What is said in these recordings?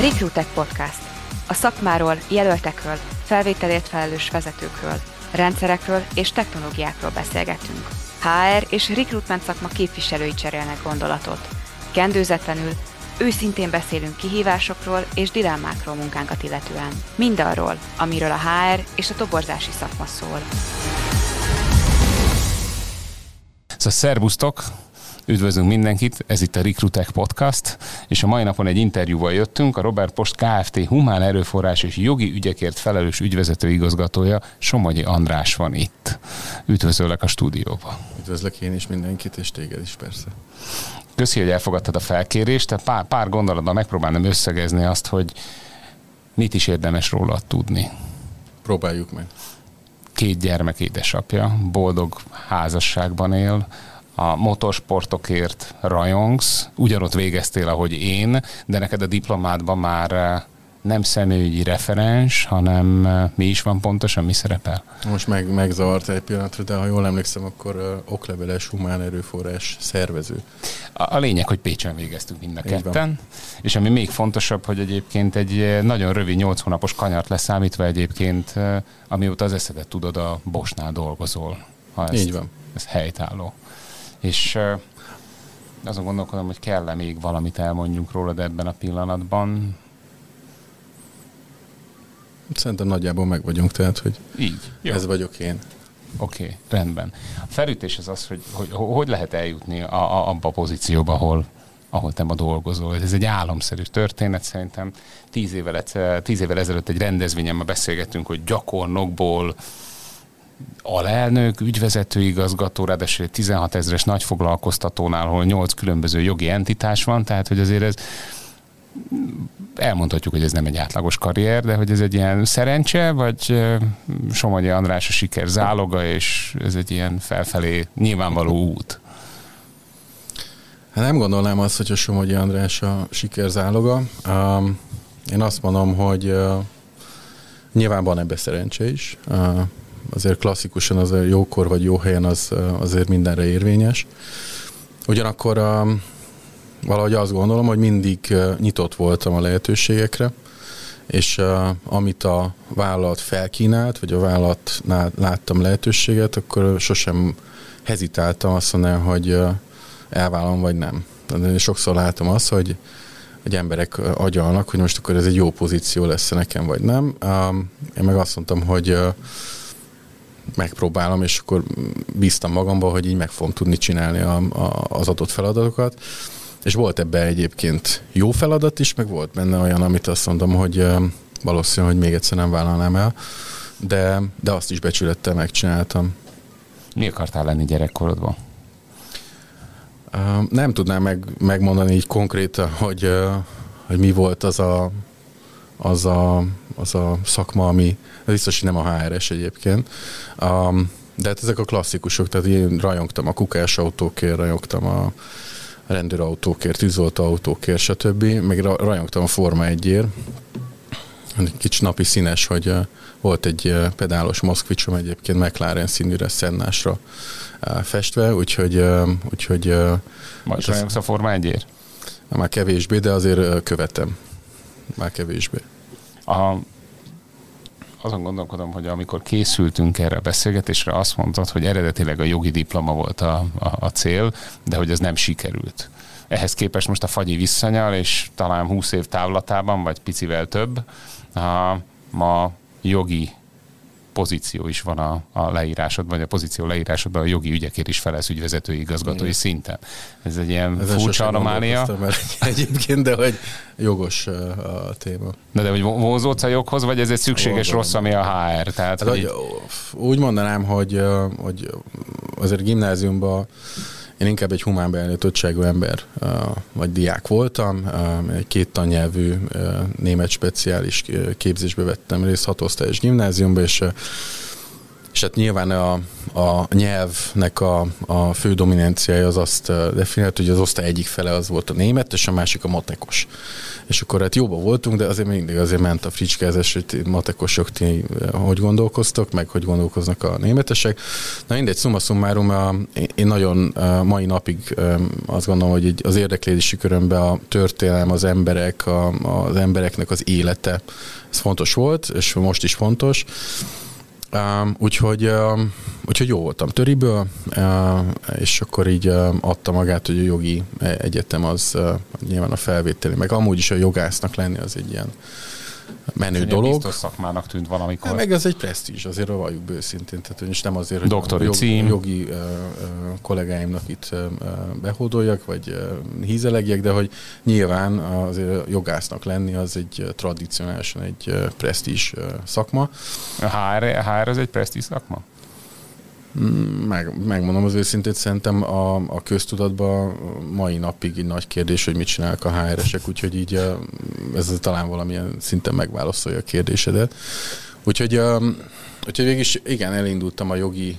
Recruitek Podcast. A szakmáról, jelöltekről, felvételért felelős vezetőkről, rendszerekről és technológiákról beszélgetünk. HR és recruitment szakma képviselői cserélnek gondolatot. Kendőzetlenül, őszintén beszélünk kihívásokról és dilemmákról munkánkat illetően. Mindarról, amiről a HR és a toborzási szakma szól. Szóval szervusztok! Üdvözlünk mindenkit, ez itt a Recruitek Podcast, és a mai napon egy interjúval jöttünk, a Robert Post Kft. humán erőforrás és jogi ügyekért felelős ügyvezető igazgatója Somogyi András van itt. Üdvözöllek a stúdióba. Üdvözlök én is mindenkit, és téged is persze. Köszi, hogy elfogadtad a felkérést, tehát pár, pár gondolatban megpróbálnám összegezni azt, hogy mit is érdemes róla tudni. Próbáljuk meg. Két gyermek édesapja, boldog házasságban él, a motorsportokért rajongsz, ugyanott végeztél, ahogy én, de neked a diplomádban már eh, nem személyügyi referens, hanem eh, mi is van pontosan, mi szerepel? Most meg, megzavart egy pillanatra, de ha jól emlékszem, akkor uh, okleveles humán erőforrás szervező. A, a lényeg, hogy Pécsen végeztünk mind a ketten, és ami még fontosabb, hogy egyébként egy nagyon rövid, 8 hónapos kanyart leszámítva egyébként, amióta az eszedet tudod, a Bosnál dolgozol. Ha ezt, Így van. Ez helytálló. És azon gondolkodom, hogy kell-e még valamit elmondjunk rólad ebben a pillanatban. Szerintem nagyjából meg vagyunk, tehát, hogy Így. Jó. ez vagyok én. Oké, okay, rendben. A felütés az az, hogy hogy, hogy lehet eljutni a, a, abba a pozícióba, ahol, ahol te ma dolgozol. Ez egy álomszerű történet, szerintem tíz évvel, tíz évvel ezelőtt egy rendezvényen ma beszélgettünk, hogy gyakornokból alelnök, ügyvezető igazgató, ráadásul egy 16 ezeres nagyfoglalkoztatónál, ahol 8 különböző jogi entitás van, tehát hogy azért ez elmondhatjuk, hogy ez nem egy átlagos karrier, de hogy ez egy ilyen szerencse, vagy Somogyi András a siker záloga, és ez egy ilyen felfelé nyilvánvaló út? Hát nem gondolnám azt, hogy a Somogyi András a siker záloga. Én azt mondom, hogy nyilván van ebbe szerencse is azért klasszikusan az jókor vagy jó helyen az azért mindenre érvényes. Ugyanakkor a, valahogy azt gondolom, hogy mindig nyitott voltam a lehetőségekre, és amit a vállalat felkínált, vagy a vállalatnál láttam lehetőséget, akkor sosem hezitáltam azt mondani, hogy elvállalom, vagy nem. Sokszor látom azt, hogy, hogy emberek agyalnak, hogy most akkor ez egy jó pozíció lesz nekem, vagy nem. Én meg azt mondtam, hogy megpróbálom, és akkor bíztam magamba, hogy így meg fogom tudni csinálni a, a, az adott feladatokat. És volt ebben egyébként jó feladat is, meg volt benne olyan, amit azt mondom, hogy valószínű, hogy még egyszer nem vállalnám el, de, de azt is becsülettel megcsináltam. Mi akartál lenni gyerekkorodban? Nem tudnám meg, megmondani így konkrétan, hogy, hogy mi volt az a, az a, az a szakma, ami biztos, hogy nem a HRS egyébként. Um, de hát ezek a klasszikusok, tehát én rajongtam a kukás autókért, rajongtam a rendőrautókért, tűzoltó autókért, stb. Meg rajongtam a Forma 1 egy kicsi napi színes, hogy uh, volt egy uh, pedálos moszkvicsom egyébként McLaren színűre szennásra uh, festve, úgyhogy... Úgyhogy Most hát rajongsz a Forma 1 Már kevésbé, de azért követem. Már kevésbé. A azon gondolkodom, hogy amikor készültünk erre a beszélgetésre, azt mondtad, hogy eredetileg a jogi diploma volt a, a, a cél, de hogy ez nem sikerült. Ehhez képest most a fagyi visszanyal, és talán 20 év távlatában, vagy picivel több, a, ma jogi pozíció is van a, a leírásodban, vagy a pozíció leírásodban a jogi ügyekért is felelsz ügyvezetői igazgatói Igen. szinten. Ez egy ilyen Ez furcsa anomália. Egyébként, de hogy jogos a téma. De, de hogy vonzódsz a joghoz, vagy ez egy szükséges Vonzom. rossz, ami a HR? Tehát, hát, hogy... Úgy mondanám, hogy, hogy azért gimnáziumban én inkább egy humán beállítottságú ember vagy diák voltam, két tannyelvű német speciális képzésbe vettem részt, hatosztályos gimnáziumba, és és hát nyilván a, a nyelvnek a, a fő dominanciája az azt definiált, hogy az osztály egyik fele az volt a német, és a másik a matekos. És akkor hát jóba voltunk, de azért mindig azért ment a fricskázás, hogy matekosok ti hogy gondolkoztok, meg hogy gondolkoznak a németesek. Na mindegy, szumma summarum, én nagyon mai napig azt gondolom, hogy az érdeklődési körömben a történelem, az emberek, a, az embereknek az élete, ez fontos volt, és most is fontos. Um, úgyhogy, um, úgyhogy jó voltam töriből, és akkor így uh, adta magát, hogy a jogi egyetem az nyilván a felvételi, meg amúgy is a jogásznak lenni az egy ilyen menő dolog. Biztos szakmának tűnt valamikor. Hát meg ez egy presztízs, azért valljuk bőszintén. Tehát és nem azért, hogy Doktori jog, cím. jogi uh, kollégáimnak itt uh, behódoljak, vagy uh, hízelegjek, de hogy nyilván azért jogásznak lenni az egy uh, tradicionálisan egy uh, presztízs uh, szakma. A HR, HR az egy presztízs szakma? Meg, megmondom az őszintét, szerintem a, a köztudatban mai napig egy nagy kérdés, hogy mit csinálnak a HR-esek, úgyhogy így ez talán valamilyen szinten megválaszolja a kérdésedet. Úgyhogy, úgyhogy végig is igen, elindultam a jogi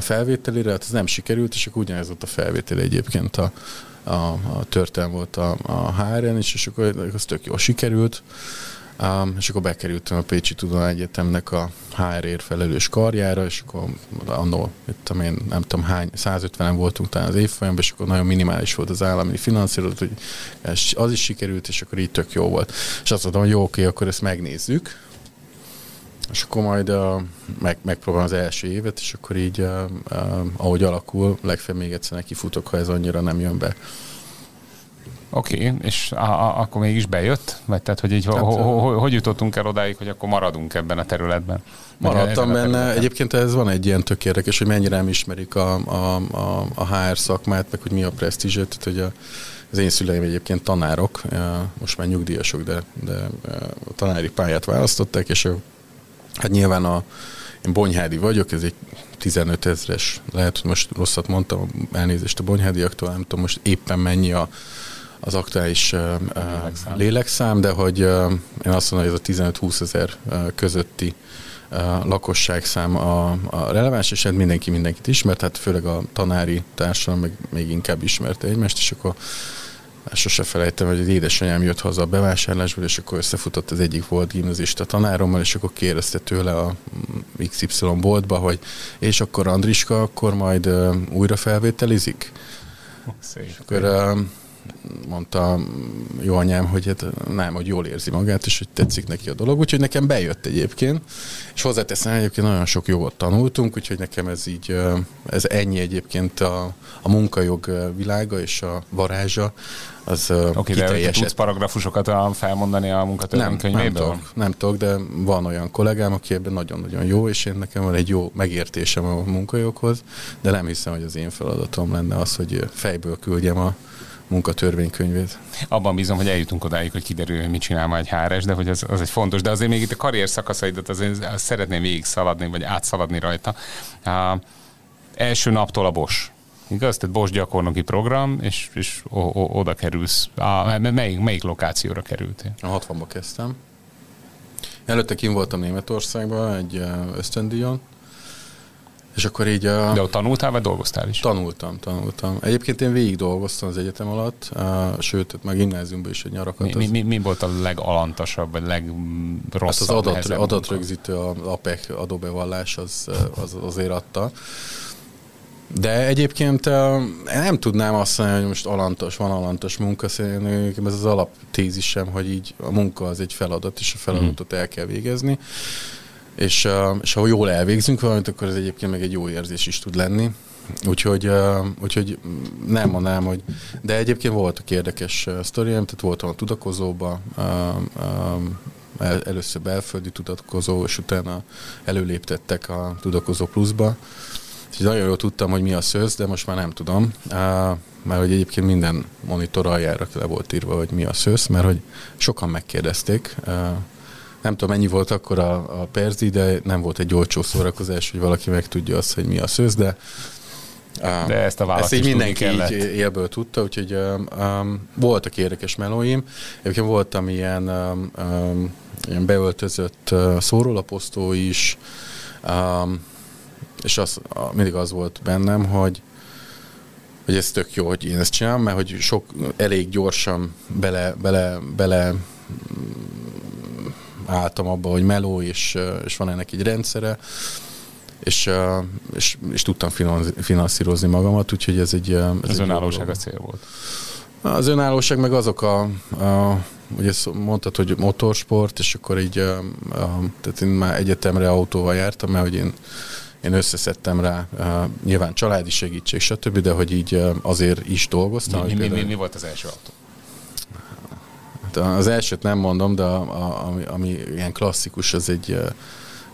felvételére, hát ez nem sikerült, és akkor ugyanez volt a felvétel egyébként a, a, a történelm volt a, a HR-en is, és akkor az tök jól sikerült. Um, és akkor bekerültem a Pécsi Tudományegyetemnek a HR-ért felelős karjára, és akkor annól, itt én nem tudom hány, 150-en voltunk talán az évfolyamban, és akkor nagyon minimális volt az állami finanszírozat, hogy az is sikerült, és akkor így tök jó volt. És azt mondtam, hogy jó, oké, akkor ezt megnézzük, és akkor majd uh, meg, megpróbálom az első évet, és akkor így, uh, uh, ahogy alakul, legfeljebb még egyszer neki ha ez annyira nem jön be. Oké, okay, és a, a, akkor mégis bejött? Vagy tehát, hogy így hát, ho, ho, ho, hogy jutottunk el odáig, hogy akkor maradunk ebben a területben? Maradtam benne. Egyébként ez van egy ilyen tök érdekes, hogy mennyire nem ismerik a, a, a, a HR szakmát, meg hogy mi a presztízsét, tehát hogy a, az én szüleim egyébként tanárok, most már nyugdíjasok, de, de a tanári pályát választották, és a, hát nyilván a, én Bonyhádi vagyok, ez egy 15 ezres, lehet, hogy most rosszat mondtam, elnézést a Bonyhádiaktól, nem tudom most éppen mennyi a, az aktuális lélekszám. lélekszám, de hogy én azt mondom, hogy ez a 15-20 ezer közötti lakosságszám a, a releváns, és hát mindenki mindenkit ismert, hát főleg a tanári társadalom meg még inkább ismerte egymást, és akkor sose felejtem, hogy az édesanyám jött haza a bevásárlásból, és akkor összefutott az egyik volt gimnazista tanárommal, és akkor kérdezte tőle a XY boltba, hogy és akkor Andriska akkor majd újra felvételizik? Szép. És akkor mondta jó anyám, hogy hát nem, hogy jól érzi magát, és hogy tetszik neki a dolog, úgyhogy nekem bejött egyébként, és hozzáteszem, egyébként nagyon sok jogot tanultunk, úgyhogy nekem ez így, ez ennyi egyébként a, a munkajog világa és a varázsa, az Oké, okay, de tudsz paragrafusokat felmondani a munkatörvénykönyvéből? Nem, nem, tudok, nem tudok, de van olyan kollégám, aki ebben nagyon-nagyon jó, és én nekem van egy jó megértésem a munkajoghoz, de nem hiszem, hogy az én feladatom lenne az, hogy fejből küldjem a munkatörvénykönyvét. Abban bízom, hogy eljutunk odáig, hogy kiderül, hogy mit csinál majd HRS, de hogy az, az egy fontos. De azért még itt a karrier szakaszaidat azért azt szeretném végig szaladni, vagy átszaladni rajta. Uh, első naptól a Bosch. Igaz? Tehát Bosch gyakornoki program, és, és o, o, oda kerülsz. A, melyik, melyik lokációra kerültél? A 60-ba kezdtem. Előtte kim voltam Németországban egy ösztöndíjon, és akkor így a... De ott tanultál, vagy dolgoztál is? Tanultam, tanultam. Egyébként én végig dolgoztam az egyetem alatt, uh, sőt, meg gimnáziumban is egy nyarakat. Mi, mi, mi, volt a legalantasabb, vagy legrosszabb? Hát az adat, adatrögzítő, az APEC adóbevallás az, az azért adta. De egyébként én nem tudnám azt mondani, hogy most alantos, van alantos munka, szerintem ez az alaptézisem, hogy így a munka az egy feladat, és a feladatot el kell végezni és, és ha jól elvégzünk valamit, akkor ez egyébként meg egy jó érzés is tud lenni. Úgyhogy, úgyhogy nem mondanám, hogy... De egyébként voltak érdekes sztoriám, tehát voltam a tudakozóba, először belföldi tudakozó, és utána előléptettek a tudakozó pluszba. És nagyon jól tudtam, hogy mi a szőz, de most már nem tudom, mert hogy egyébként minden monitor aljára le volt írva, hogy mi a szőz, mert hogy sokan megkérdezték, nem tudom, mennyi volt akkor a, a perzi, de nem volt egy olcsó szórakozás, hogy valaki meg tudja azt, hogy mi a szőz, de de ezt a választ ezt így mindenki így élből tudta, úgyhogy um, um, voltak érdekes melóim. Egyébként voltam ilyen, um, um, ilyen beöltözött uh, szórólaposztó is, um, és az, mindig az volt bennem, hogy hogy ez tök jó, hogy én ezt csinálom, mert hogy sok, elég gyorsan bele, bele, bele álltam abba, hogy meló, és, és van ennek egy rendszere, és, és, és tudtam finanszírozni magamat, úgyhogy ez egy... Ez az önállóság a cél volt. Az önállóság, meg azok a, a ugye mondtad, hogy motorsport, és akkor így, a, a, tehát én már egyetemre autóval jártam, mert hogy én, én összeszedtem rá, a, nyilván családi segítség, stb., de hogy így azért is dolgoztam. Mi, mi, mi, mi volt az első autó? Az elsőt nem mondom, de a, a, ami, ami ilyen klasszikus, az egy,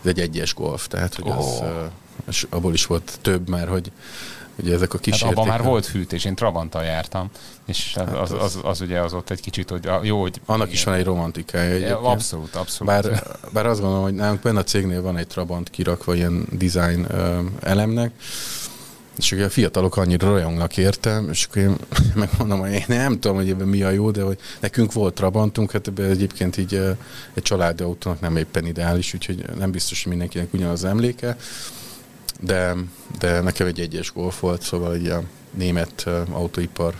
az egy egyes golf, tehát hogy oh. az, és abból is volt több, mert hogy ugye ezek a kis hát abban már volt fűtés, én Trabanttal jártam, és hát az, az, az, az, ugye az ott egy kicsit, hogy jó, hogy... Annak is van egy romantikája egyébként. Abszolút, abszolút. Bár, bár azt gondolom, hogy nálunk benne a cégnél van egy Trabant kirakva ilyen design elemnek, és ugye a fiatalok annyira rajongnak értem, és akkor én megmondom, hogy én nem tudom, hogy ebben mi a jó, de hogy nekünk volt Trabantunk, hát ebben egyébként így egy családi autónak nem éppen ideális, úgyhogy nem biztos, hogy mindenkinek ugyanaz emléke, de, de nekem egy egyes golf volt, szóval így a német autóipar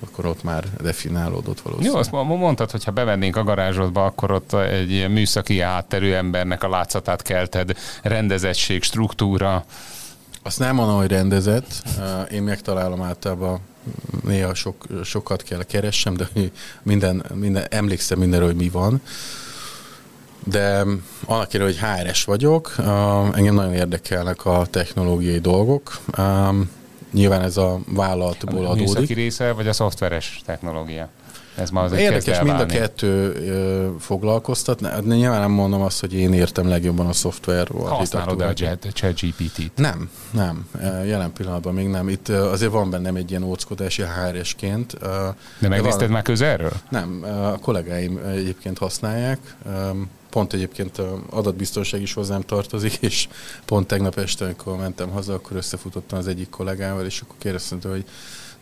akkor ott már definálódott valószínűleg. Jó, azt mondtad, hogy ha bevennénk a garázsodba, akkor ott egy műszaki hátterű embernek a látszatát kelted, rendezettség, struktúra. Azt nem mondom, hogy rendezett. Én megtalálom általában, néha sok, sokat kell keressem, de minden, minden, emlékszem mindenről, hogy mi van. De annak kérő, hogy HRS vagyok, engem nagyon érdekelnek a technológiai dolgok. Nyilván ez a vállalatból adódik. A része, vagy a szoftveres technológia? Ez ma azért Érdekes, mind a kettő foglalkoztat. Nyilván nem mondom azt, hogy én értem legjobban a szoftver. Használod a ChatGPT-t? Nem, nem. Jelen pillanatban még nem. Itt azért van bennem egy ilyen óckodási HR-esként. De megnézted van... már közelről? Nem, a kollégáim egyébként használják. Pont egyébként adatbiztonság is hozzám tartozik, és pont tegnap este, amikor mentem haza, akkor összefutottam az egyik kollégával, és akkor kérdeztem, hogy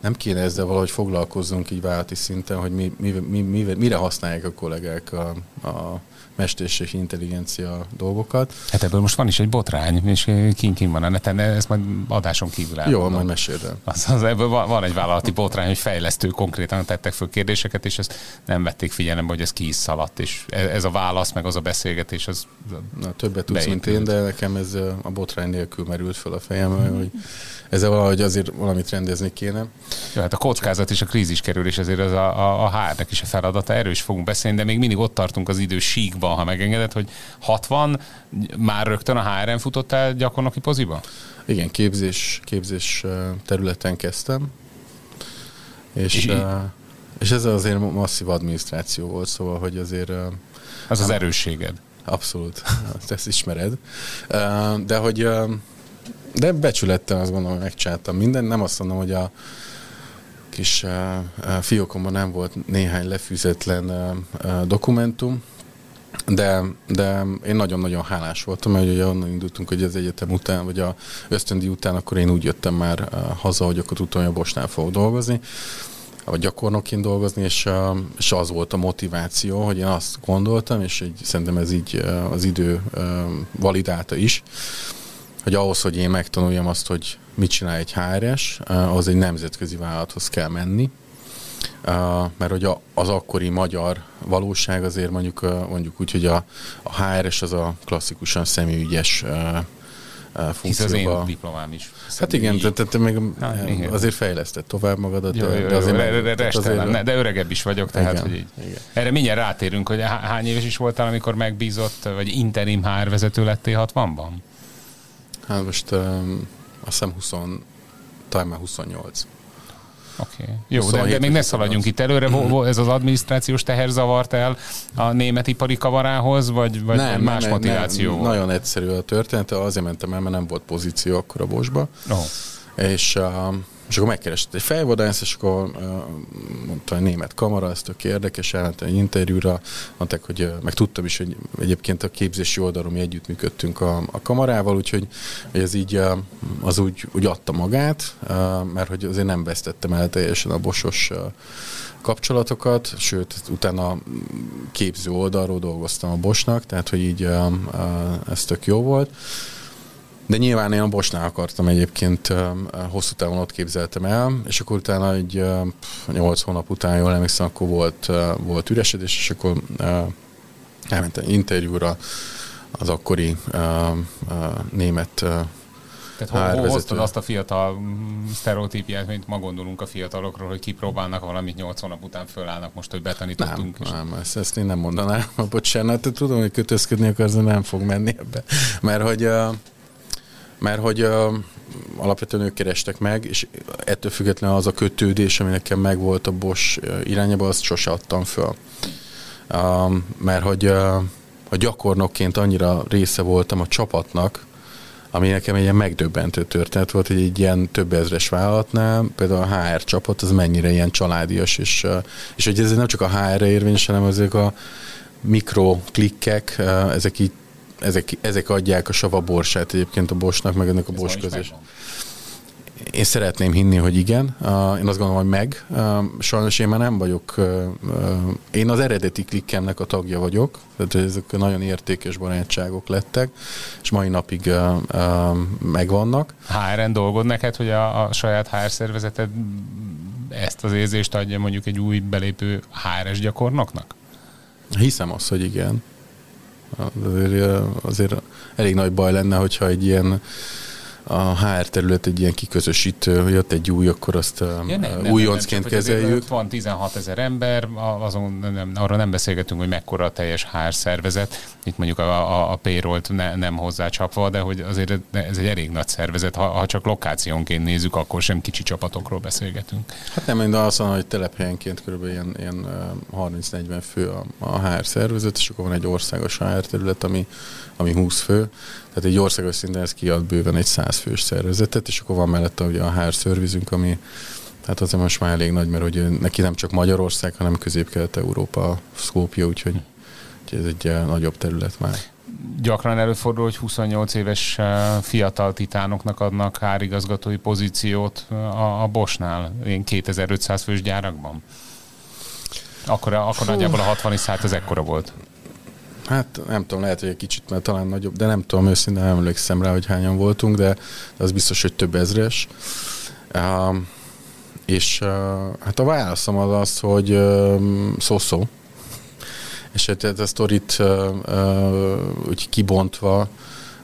nem kéne ezzel valahogy foglalkozzunk így vállalati szinten, hogy mi, mi, mi, mi, mire használják a kollégák a, a mesterség intelligencia dolgokat. Hát ebből most van is egy botrány, és kin, kin van a neten, ezt majd adáson kívül elmondom. Jó, majd meséld el. Az, az, ebből van, van egy vállalati botrány, hogy fejlesztő konkrétan tettek föl kérdéseket, és ezt nem vették figyelembe, hogy ez ki is szaladt, és e, ez a válasz, meg az a beszélgetés, az Na, többet tudsz, mint én, de nekem ez a botrány nélkül merült föl a fejem, mm. hogy ezzel valahogy azért valamit rendezni kéne. Jó, hát a kockázat és a krízis kerülés azért az a, a, a HR-nek is a feladata, erről is fogunk beszélni, de még mindig ott tartunk az idő síkban, ha megengedett, hogy 60 már rögtön a HR-en futottál gyakornoki poziba? Igen, képzés, képzés területen kezdtem, és, és, és ez azért masszív adminisztráció volt, szóval, hogy azért... Az az erősséged. Abszolút, ezt ismered. De hogy de becsülettel azt gondolom, hogy megcsináltam minden. Nem azt mondom, hogy a kis fiókomban nem volt néhány lefűzetlen dokumentum, de, de én nagyon-nagyon hálás voltam, mert ugye onnan indultunk, hogy az egyetem után, vagy a ösztöndi után, akkor én úgy jöttem már uh, haza, hogy akkor tudtam, hogy a Bosnál fogok dolgozni, vagy gyakornokként dolgozni, és, uh, és az volt a motiváció, hogy én azt gondoltam, és így, szerintem ez így uh, az idő validálta is, hogy ahhoz, hogy én megtanuljam azt, hogy mit csinál egy HRS, eh, az egy nemzetközi vállalathoz kell menni, eh, mert hogy az akkori magyar valóság azért mondjuk, mondjuk úgy, hogy a, a HRS az a klasszikusan személyügyes funkcióba. Hisz az én diplomám is. Hát igen, te, te, te még hát, azért fejlesztett tovább magadat. Jó, de, de, azért jó, de, azért de öregebb is vagyok, tehát igen, hogy így. Igen. Erre mindjárt rátérünk, hogy hány éves is voltál, amikor megbízott, vagy interim HR vezető lettél 60-ban? Hát most um, azt hiszem 20, talán már 28. Oké. Okay. Jó, de, de még ne szaladjunk itt előre. Ez az adminisztrációs teher zavart el a német ipari kavarához, vagy, vagy nem, más nem, motiváció? Nem, nagyon egyszerű a történet. Azért mentem el, mert nem volt pozíció akkor a Bosba. Oh. És um, és akkor megkeresett egy fejvadász, és akkor mondta, hogy német kamara, ez tök érdekes, elmentem egy interjúra, mondták, hogy meg tudtam is, hogy egyébként a képzési oldalon mi együttműködtünk a, a kamarával, úgyhogy hogy ez így az úgy, úgy adta magát, mert hogy azért nem vesztettem el teljesen a bosos kapcsolatokat, sőt, utána képző oldalról dolgoztam a Bosnak, tehát hogy így ez tök jó volt. De nyilván én a Bosnál akartam egyébként, hosszú távon ott képzeltem el, és akkor utána egy 8 hónap után, jól emlékszem, akkor volt, volt üresedés, és akkor elmentem interjúra az akkori német tehát hol, hoztad azt a fiatal mm, sztereotípiát, mint ma gondolunk a fiatalokról, hogy kipróbálnak valamit 8 hónap után fölállnak most, hogy betanítottunk. Nem, nem ezt, ezt én nem mondanám. Bocsánat, tudom, hogy kötözködni akarsz, de nem fog menni ebbe. Mert hogy, mert hogy alapvetően ők kerestek meg, és ettől függetlenül az a kötődés, ami nekem megvolt a Bosch irányába, azt sose adtam föl. Mert hogy a gyakornokként annyira része voltam a csapatnak, ami nekem egy ilyen megdöbbentő történet volt, hogy egy ilyen több ezres vállalatnál, például a HR csapat, az mennyire ilyen családias, és, és hogy ez nem csak a HR-re érvényes, hanem ezek a mikroklikkek, ezek így ezek, ezek adják a savaborsát egyébként a Bosnak, meg ennek a Bos közös. Én szeretném hinni, hogy igen. Én azt gondolom, hogy meg. Sajnos én már nem vagyok. Én az eredeti klikkemnek a tagja vagyok, tehát ezek nagyon értékes barátságok lettek, és mai napig megvannak. HR-en dolgod neked, hogy a, a saját HR szervezeted ezt az érzést adja mondjuk egy új belépő HR-es gyakornoknak? Hiszem azt, hogy igen. Azért, azért elég nagy baj lenne, hogyha egy ilyen a HR terület egy ilyen kiközösítő, hogy jött egy új, akkor azt ja, nem, újoncként nem, nem, kezeljük. Van 16 ezer ember, azon nem, arra nem beszélgetünk, hogy mekkora a teljes HR szervezet, itt mondjuk a, a, a payroll-t ne, nem hozzácsapva, de hogy azért ez egy elég nagy szervezet, ha, ha csak lokációnként nézzük, akkor sem kicsi csapatokról beszélgetünk. Hát nem, de azt mondom, hogy telephelyenként kb. ilyen, ilyen 30-40 fő a, a HR szervezet, és akkor van egy országos HR terület, ami, ami 20 fő, tehát egy országos szinten ez kiad bőven egy 100 fős szervezetet, és akkor van mellette ugye a HR szervizünk, ami hát azért most már elég nagy, mert hogy neki nem csak Magyarország, hanem közép-kelet-európa szkópja, úgyhogy, úgyhogy ez egy nagyobb terület már gyakran előfordul, hogy 28 éves eh, fiatal titánoknak adnak hárigazgatói pozíciót eh, a, a Bosnál, én 2500 fős gyárakban. Akkor, akkor nagyjából a 60 is hát ez ekkora volt. Hát nem tudom, lehet, hogy egy kicsit, mert talán nagyobb, de nem tudom, őszintén nem emlékszem rá, hogy hányan voltunk, de az biztos, hogy több ezres. Uh, és uh, hát a válaszom az az, hogy uh, szó-szó. És hát a sztorit uh, uh, úgy kibontva,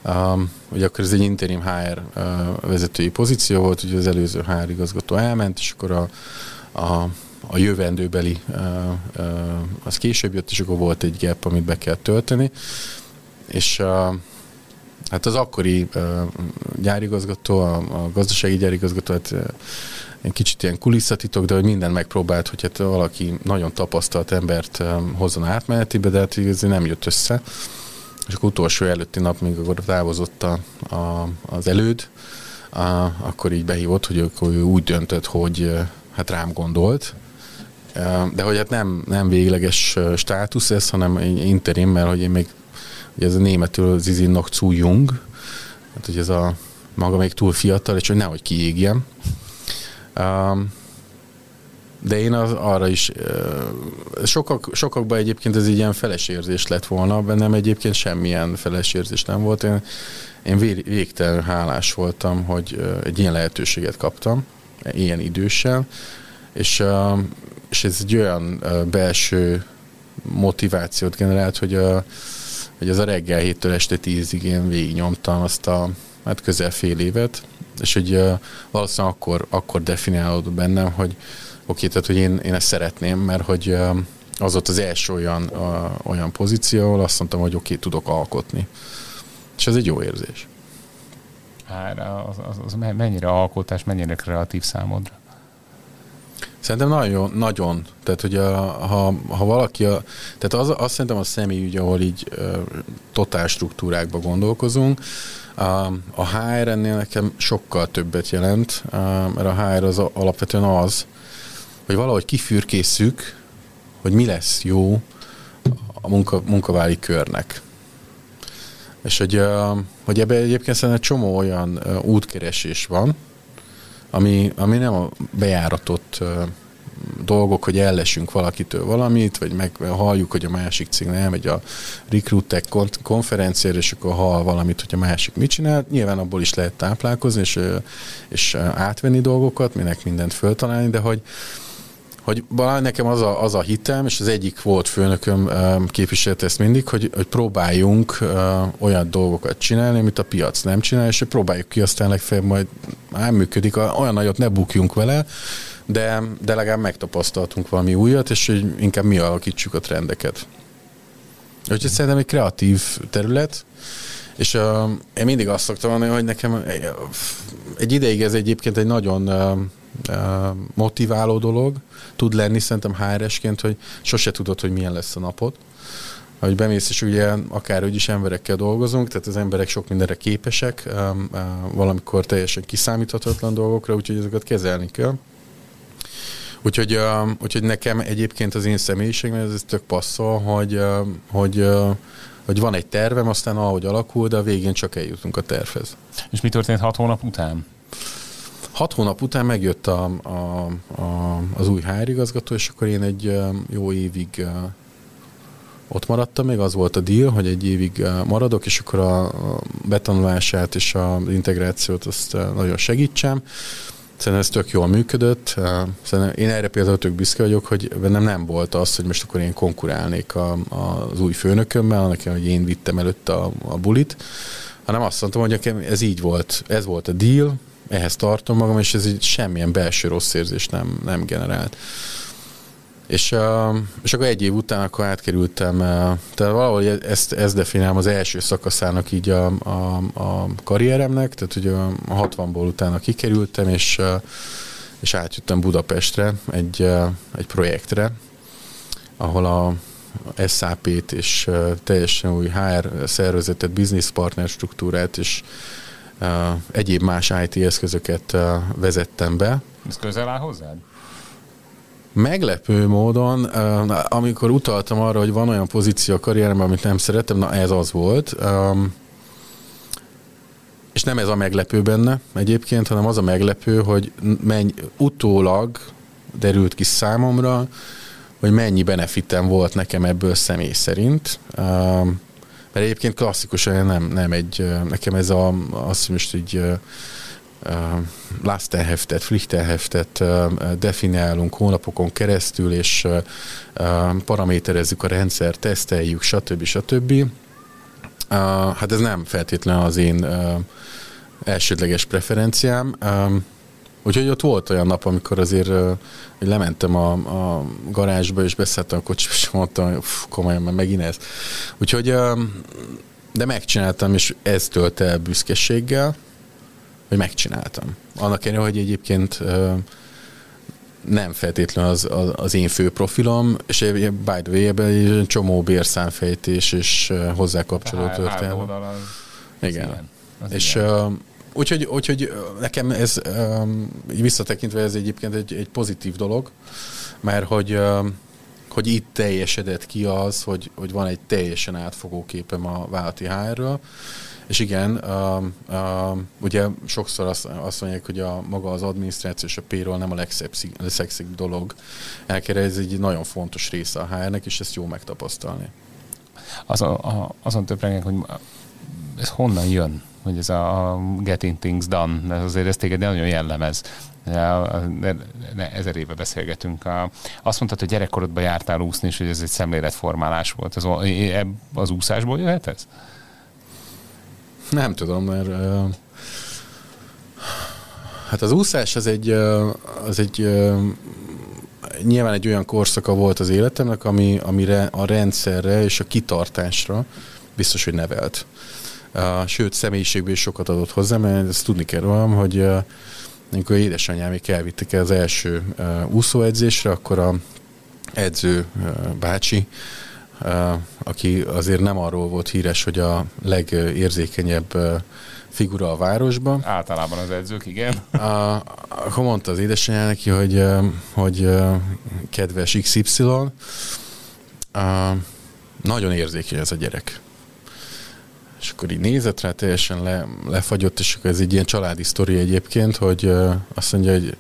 Um, ugye akkor ez egy interim HR uh, vezetői pozíció volt, ugye az előző HR igazgató elment, és akkor a, a a jövendőbeli az később jött, és akkor volt egy gap, amit be kell tölteni. És hát az akkori gyárigazgató, a, a gazdasági gyárigazgató, hát egy kicsit ilyen kulisszatitok, de hogy minden megpróbált, hogy hát valaki nagyon tapasztalt embert hozzon átmenetibe, de hát ez nem jött össze. És akkor utolsó előtti nap, még akkor távozott a, a, az előd, a, akkor így behívott, hogy akkor ő úgy döntött, hogy hát rám gondolt, de hogy hát nem, nem végleges státusz ez, hanem interim, mert hogy én még, ugye ez a németül Zizi noch zu jung, hát hogy ez a maga még túl fiatal, és hogy nehogy kiégjem. De én az, arra is, sokak, sokakban egyébként ez egy ilyen felesérzés lett volna, bennem egyébként semmilyen felesérzés nem volt. Én, én végtelen hálás voltam, hogy egy ilyen lehetőséget kaptam, ilyen időssel, és és ez egy olyan belső motivációt generált, hogy, a, hogy az a reggel héttől este tízig én végignyomtam azt a hát közel fél évet, és hogy valószínűleg akkor, akkor definiálódott bennem, hogy oké, tehát hogy én, én ezt szeretném, mert hogy az volt az első olyan, olyan pozíció, ahol azt mondtam, hogy oké, tudok alkotni. És ez egy jó érzés. Hát, az, az, az mennyire alkotás, mennyire kreatív számodra? Szerintem nagyon, nagyon. Tehát, hogy a, ha, ha valaki, a, tehát az, azt szerintem a személyügy, ahol így totál struktúrákba gondolkozunk, a, a HR ennél nekem sokkal többet jelent, uh, mert a HR az a, alapvetően az, hogy valahogy kifürkészük, hogy mi lesz jó a munka, munkavári körnek. És hogy, uh, hogy ebben egyébként szerintem csomó olyan útkeresés van, ami, ami nem a bejáratott dolgok, hogy ellesünk valakitől valamit, vagy meg halljuk, hogy a másik cég nem megy a Recruitek konferenciára, és akkor hall valamit, hogy a másik mit csinál. Nyilván abból is lehet táplálkozni, és, és átvenni dolgokat, minek mindent föltalálni, de hogy, hogy valami nekem az a, az a hitem, és az egyik volt főnököm képviselt ezt mindig, hogy, hogy próbáljunk olyan dolgokat csinálni, amit a piac nem csinál, és hogy próbáljuk ki, aztán legfeljebb majd nem működik, olyan nagyot ne bukjunk vele, de, de legalább megtapasztaltunk valami újat, és hogy inkább mi alakítsuk a trendeket. Úgyhogy szerintem egy kreatív terület, és uh, én mindig azt szoktam mondani, hogy nekem egy ideig ez egyébként egy nagyon uh, motiváló dolog tud lenni szerintem HR-esként, hogy sose tudod, hogy milyen lesz a napod. Hogy bemész, és ugye akár is emberekkel dolgozunk, tehát az emberek sok mindenre képesek, valamikor teljesen kiszámíthatatlan dolgokra, úgyhogy ezeket kezelni kell. Úgyhogy, úgyhogy nekem egyébként az én személyiségem ez tök passzol, hogy, hogy, hogy van egy tervem, aztán ahogy alakul, de a végén csak eljutunk a tervhez. És mi történt hat hónap után? Hat hónap után megjött a, a, a, az új HR igazgató, és akkor én egy jó évig ott maradtam még, az volt a deal, hogy egy évig maradok, és akkor a betanulását és az integrációt azt nagyon segítsem. Szerintem ez tök jól működött. Szerintem én erre például tök büszke vagyok, hogy bennem nem volt az, hogy most akkor én konkurálnék a, a, az új főnökömmel, nekem, hogy én vittem előtt a, a bulit, hanem azt mondtam, hogy nekem ez így volt, ez volt a deal, ehhez tartom magam, és ez így semmilyen belső rossz érzést nem, nem generált. És, és akkor egy év után akkor átkerültem, tehát valahogy ezt, ezt definiálom az első szakaszának így a, a, a karrieremnek, tehát ugye a 60-ból utána kikerültem, és, és átjöttem Budapestre egy, egy projektre, ahol a SAP-t és teljesen új HR szervezetet, business partner struktúrát és egyéb más IT eszközöket vezettem be. Ez közel áll hozzád? Meglepő módon, amikor utaltam arra, hogy van olyan pozíció a karrieremben, amit nem szeretem, na ez az volt. És nem ez a meglepő benne egyébként, hanem az a meglepő, hogy menny, utólag derült ki számomra, hogy mennyi benefitem volt nekem ebből személy szerint. Mert egyébként klasszikusan nem, nem egy, nekem ez a, azt most így uh, Lasterheftet, Pflichterheftet uh, definiálunk hónapokon keresztül, és uh, paraméterezzük a rendszer, teszteljük, stb. stb. Uh, hát ez nem feltétlenül az én uh, elsődleges preferenciám. Um, Úgyhogy ott volt olyan nap, amikor azért hogy lementem a, a garázsba, és beszálltam a kocsiba, és mondtam, hogy komolyan, mert megint ez. Úgyhogy, de megcsináltam, és ez tölt el büszkeséggel, hogy megcsináltam. Annak ellenére, hogy egyébként nem feltétlenül az, az, az én fő profilom, és by the way, ebben egy csomó bérszámfejtés és hozzá kapcsolódó történet. Igen. Az és igen. Úgyhogy, úgyhogy nekem ez visszatekintve ez egyébként egy, egy pozitív dolog, mert hogy, hogy itt teljesedett ki az, hogy, hogy van egy teljesen átfogó képem a vállalati HR-ről, és igen, ugye sokszor azt, azt mondják, hogy a maga az adminisztráció és a payroll nem a legszexibb dolog. Elkere, ez egy nagyon fontos része a HR-nek, és ezt jó megtapasztalni. Az a, azon töprengek, hogy ez honnan jön? Hogy ez a Getting Things Done, ez azért ez téged nagyon jellemez. Ezer éve beszélgetünk. Azt mondtad, hogy gyerekkorodban jártál úszni, és hogy ez egy szemléletformálás volt. Ez az úszásból jöhet ez? Nem tudom, mert hát az úszás az egy, az egy nyilván egy olyan korszaka volt az életemnek, ami, amire a rendszerre és a kitartásra biztos, hogy nevelt sőt személyiségből is sokat adott hozzá, mert ezt tudni kell rólam, hogy amikor édesanyámik elvittek el az első úszóedzésre, akkor a edző bácsi, aki azért nem arról volt híres, hogy a legérzékenyebb figura a városban. Általában az edzők, igen. A, akkor mondta az édesanyja neki, hogy, hogy kedves XY, a, nagyon érzékeny ez a gyerek. És akkor így nézett rá, teljesen le, lefagyott, és akkor ez egy ilyen családi sztori egyébként, hogy azt mondja, hogy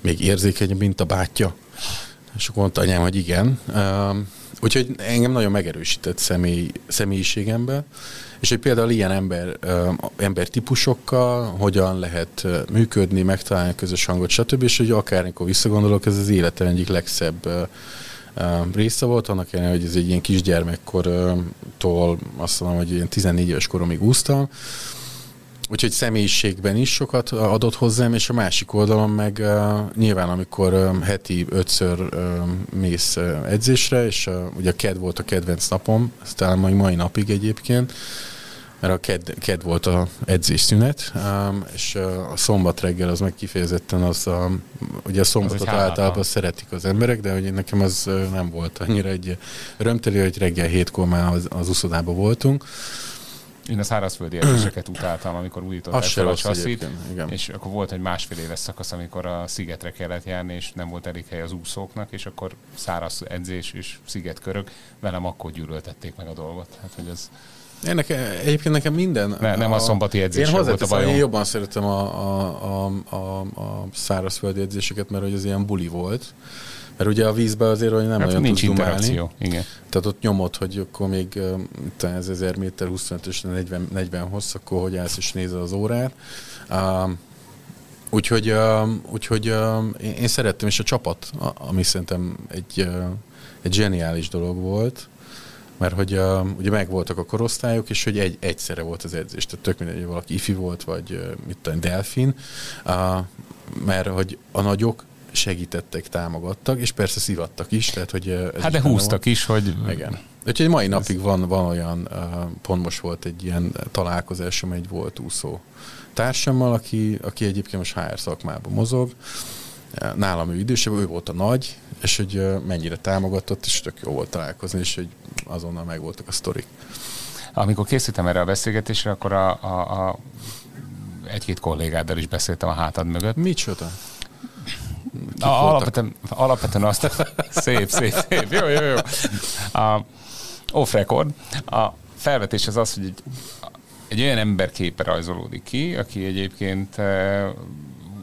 még érzékeny, mint a bátyja. És akkor mondta anyám, hogy igen. Úgyhogy engem nagyon megerősített személy, személyiségembe, és hogy például ilyen ember, ember típusokkal hogyan lehet működni, megtalálni a közös hangot, stb. És hogy akármikor visszagondolok, ez az életem egyik legszebb része volt, annak ellenére, hogy ez egy ilyen kisgyermekkortól azt mondom, hogy ilyen 14 éves koromig úsztam, Úgyhogy személyiségben is sokat adott hozzám, és a másik oldalon meg uh, nyilván, amikor um, heti ötször mész edzésre, és ugye a KED volt a kedvenc napom, ez talán majd mai napig egyébként, mert a KED, KED volt a edzésszünet, um, és a szombat reggel az meg kifejezetten az, a, ugye a szombatot általában szeretik az emberek, de hogy nekem az nem volt annyira egy örömteli, hogy reggel hétkor már az, az uszodában voltunk, én a szárazföldi edzéseket utáltam, amikor újították fel a csasszit, és akkor volt egy másfél éves szakasz, amikor a szigetre kellett járni, és nem volt elég hely az úszóknak, és akkor száraz edzés és szigetkörök, velem akkor gyűlöltették meg a dolgot. Hát, hogy ez... Én nekem, egyébként nekem minden... Ne, nem a, a szombati edzés volt a bajom. Én jobban szeretem a, a, a, a, a szárazföldi edzéseket, mert hogy az ilyen buli volt. Mert ugye a vízbe azért, hogy nem hát olyan nincs interakció. Igen. Tehát ott nyomod, hogy akkor még ez 1000 méter, 25 és 40, 40 hossz, akkor hogy állsz és nézed az órát. Uh, úgyhogy uh, úgyhogy uh, én, én szerettem, és a csapat, ami szerintem egy, egy zseniális dolog volt, mert hogy uh, ugye megvoltak a korosztályok, és hogy egy, egyszerre volt az edzés, tehát tök mindegy, hogy valaki ifi volt, vagy uh, mit tudom, delfin, uh, mert hogy a nagyok segítettek, támogattak, és persze szivattak is. Tehát, hogy ez hát de húztak van. is, hogy... Igen. Úgyhogy mai napig van, van olyan, pont most volt egy ilyen találkozásom egy volt úszó társammal, aki, aki egyébként most HR szakmában mozog. Nálam ő idősebb, ő volt a nagy, és hogy mennyire támogatott, és tök jó volt találkozni, és hogy azonnal megvoltak a sztorik. Amikor készültem erre a beszélgetésre, akkor a, a, a egy-két kollégáddal is beszéltem a hátad mögött. Micsoda? A, alapvetően, alapvetően azt... szép, szép, szép. Jó, jó, jó. A, off record. A felvetés az az, hogy egy, egy olyan ember képe rajzolódik ki, aki egyébként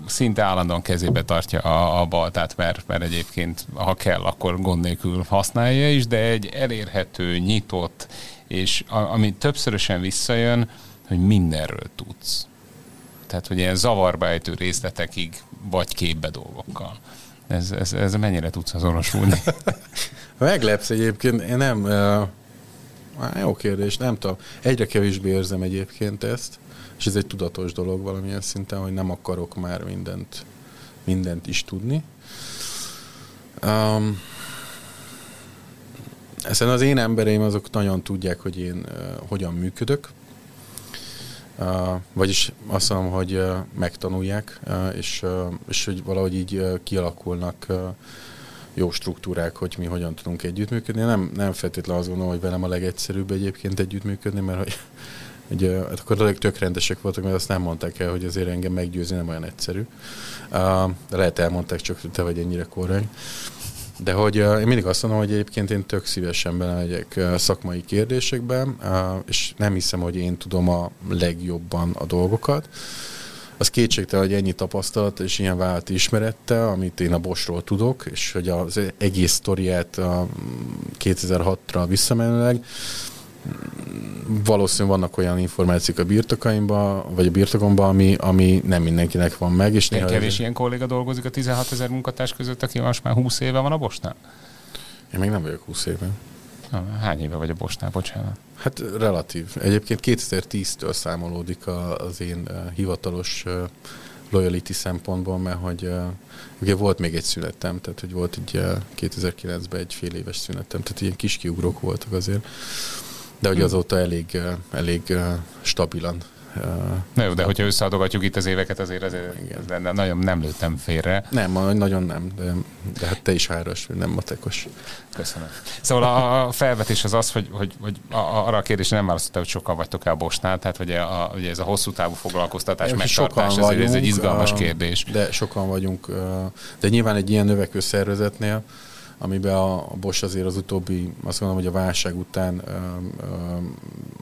szinte állandóan kezébe tartja a, a baltát, mert, mert egyébként ha kell, akkor gond nélkül használja is, de egy elérhető, nyitott, és a, ami többszörösen visszajön, hogy mindenről tudsz. Tehát, hogy ilyen zavarba ejtő részletekig vagy képbe dolgokkal. Ez, ez, ez mennyire tudsz azonosulni? Meglepsz egyébként, én nem... Uh, jó kérdés, nem tudom. Egyre kevésbé érzem egyébként ezt, és ez egy tudatos dolog valamilyen szinten, hogy nem akarok már mindent, mindent is tudni. Um, ezen az én embereim azok nagyon tudják, hogy én uh, hogyan működök, Uh, vagyis azt mondom, hogy uh, megtanulják, uh, és, uh, és hogy valahogy így uh, kialakulnak uh, jó struktúrák, hogy mi hogyan tudunk együttműködni. Nem, nem feltétlenül azt gondolom, hogy velem a legegyszerűbb egyébként együttműködni, mert hogy Ugye, hát akkor tök rendesek voltak, mert azt nem mondták el, hogy azért engem meggyőzni nem olyan egyszerű. Uh, lehet elmondták, csak te vagy ennyire korrekt. De hogy uh, én mindig azt mondom, hogy egyébként én tök szívesen belemegyek uh, szakmai kérdésekben, uh, és nem hiszem, hogy én tudom a legjobban a dolgokat. Az kétségtelen, hogy ennyi tapasztalat és ilyen vált ismerette, amit én a Bosról tudok, és hogy az egész sztoriát 2006-ra visszamenőleg, valószínűleg vannak olyan információk a birtokaimban, vagy a birtokomban, ami, ami nem mindenkinek van meg. És néha kevés ez... ilyen kolléga dolgozik a 16 ezer munkatárs között, aki most már 20 éve van a Bosnál? Én még nem vagyok 20 éve. Hány éve vagy a Bosnál, bocsánat? Hát relatív. Egyébként 2010-től számolódik az én hivatalos loyalty szempontból, mert hogy uh, ugye volt még egy szünetem, tehát hogy volt egy uh, 2009-ben egy fél éves szünetem, tehát ilyen kis kiugrók voltak azért de hogy azóta elég, elég stabilan Na jó, de hogyha összeadogatjuk itt az éveket, azért, azért Igen. De nagyon nem lőttem félre. Nem, nagyon nem, de, de hát te is háros, nem matekos. Köszönöm. Szóval a felvetés az az, hogy, hogy, hogy arra a kérdésre nem választottam, hogy sokan vagytok el Bosnál, tehát hogy a, ugye ez a hosszú távú foglalkoztatás, ja, megtartás, vagyunk, ez egy izgalmas kérdés. De sokan vagyunk, de nyilván egy ilyen növekvő szervezetnél, amiben a, a Bosch azért az utóbbi, azt mondom, hogy a válság után...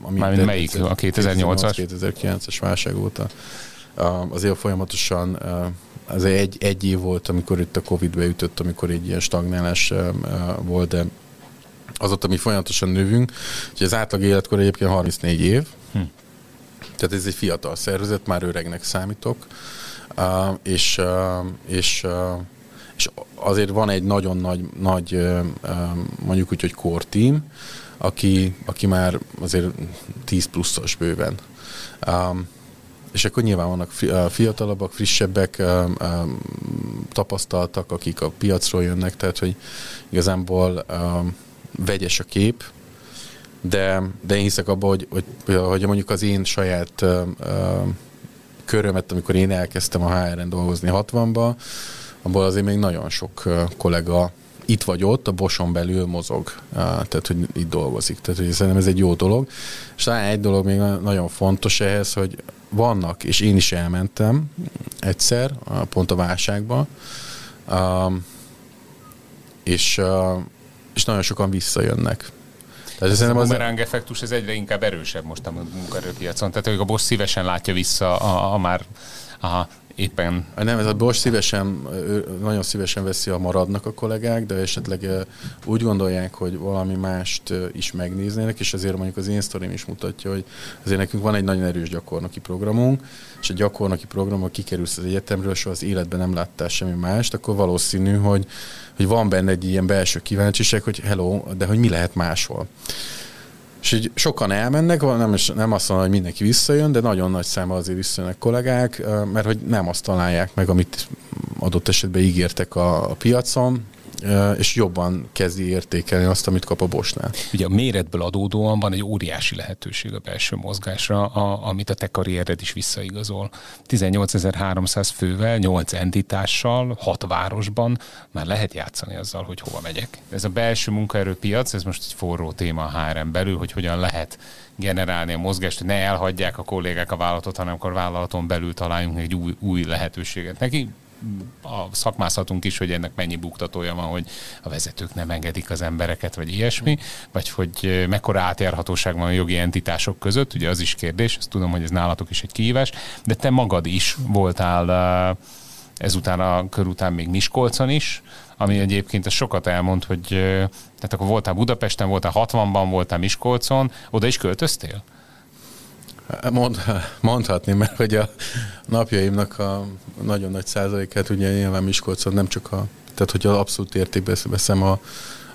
Ami Mármint melyik? A 2008-as? 2009-es válság óta azért folyamatosan az egy, egy év volt, amikor itt a Covid beütött, amikor egy ilyen stagnálás volt, de azóta mi folyamatosan növünk, hogy az átlag életkor egyébként 34 év, hm. tehát ez egy fiatal szervezet, már öregnek számítok, és, és, és azért van egy nagyon nagy, nagy mondjuk úgy, hogy core team, aki, aki már azért 10 pluszos bőven. Um, és akkor nyilván vannak fiatalabbak, frissebbek, tapasztaltak, akik a piacról jönnek, tehát hogy igazából vegyes a kép, de, de én hiszek abban, hogy, hogy, hogy mondjuk az én saját körömet, amikor én elkezdtem a HR-en dolgozni 60-ba, abból azért még nagyon sok kollega itt vagy ott, a boson belül mozog, tehát hogy itt dolgozik. Tehát hogy szerintem ez egy jó dolog. És talán egy dolog még nagyon fontos ehhez, hogy vannak, és én is elmentem egyszer, pont a válságban, és, és nagyon sokan visszajönnek. Tehát ez a bumerang az... effektus ez egyre inkább erősebb most a munkaerőpiacon. Tehát hogy a boss szívesen látja vissza a, a már a éppen... Nem, ez a Bosch szívesen, nagyon szívesen veszi a maradnak a kollégák, de esetleg úgy gondolják, hogy valami mást is megnéznének, és azért mondjuk az én sztorim is mutatja, hogy azért nekünk van egy nagyon erős gyakornoki programunk, és a gyakornoki program, ha kikerülsz az egyetemről, soha az életben nem láttál semmi mást, akkor valószínű, hogy, hogy van benne egy ilyen belső kíváncsiság, hogy hello, de hogy mi lehet máshol. És így sokan elmennek, nem, nem azt mondom, hogy mindenki visszajön, de nagyon nagy száma azért visszajönnek kollégák, mert hogy nem azt találják meg, amit adott esetben ígértek a, a piacon, és jobban kezdi értékelni azt, amit kap a Bosnál. Ugye a méretből adódóan van egy óriási lehetőség a belső mozgásra, a, amit a te karriered is visszaigazol. 18.300 fővel, 8 entitással, 6 városban már lehet játszani azzal, hogy hova megyek. Ez a belső munkaerőpiac, ez most egy forró téma a HRM belül, hogy hogyan lehet generálni a mozgást, hogy ne elhagyják a kollégák a vállalatot, hanem akkor vállalaton belül találjunk egy új, új lehetőséget neki a szakmázhatunk is, hogy ennek mennyi buktatója van, hogy a vezetők nem engedik az embereket, vagy ilyesmi, vagy hogy mekkora átjárhatóság van a jogi entitások között, ugye az is kérdés, ezt tudom, hogy ez nálatok is egy kihívás, de te magad is voltál ezután a körután még Miskolcon is, ami egyébként ez sokat elmond, hogy tehát akkor voltál Budapesten, voltál 60-ban, voltál Miskolcon, oda is költöztél? Mond, mondhatni, mert hogy a napjaimnak a nagyon nagy százalékát ugye nyilván Miskolcon nem csak a, tehát hogyha abszolút értékbe veszem a,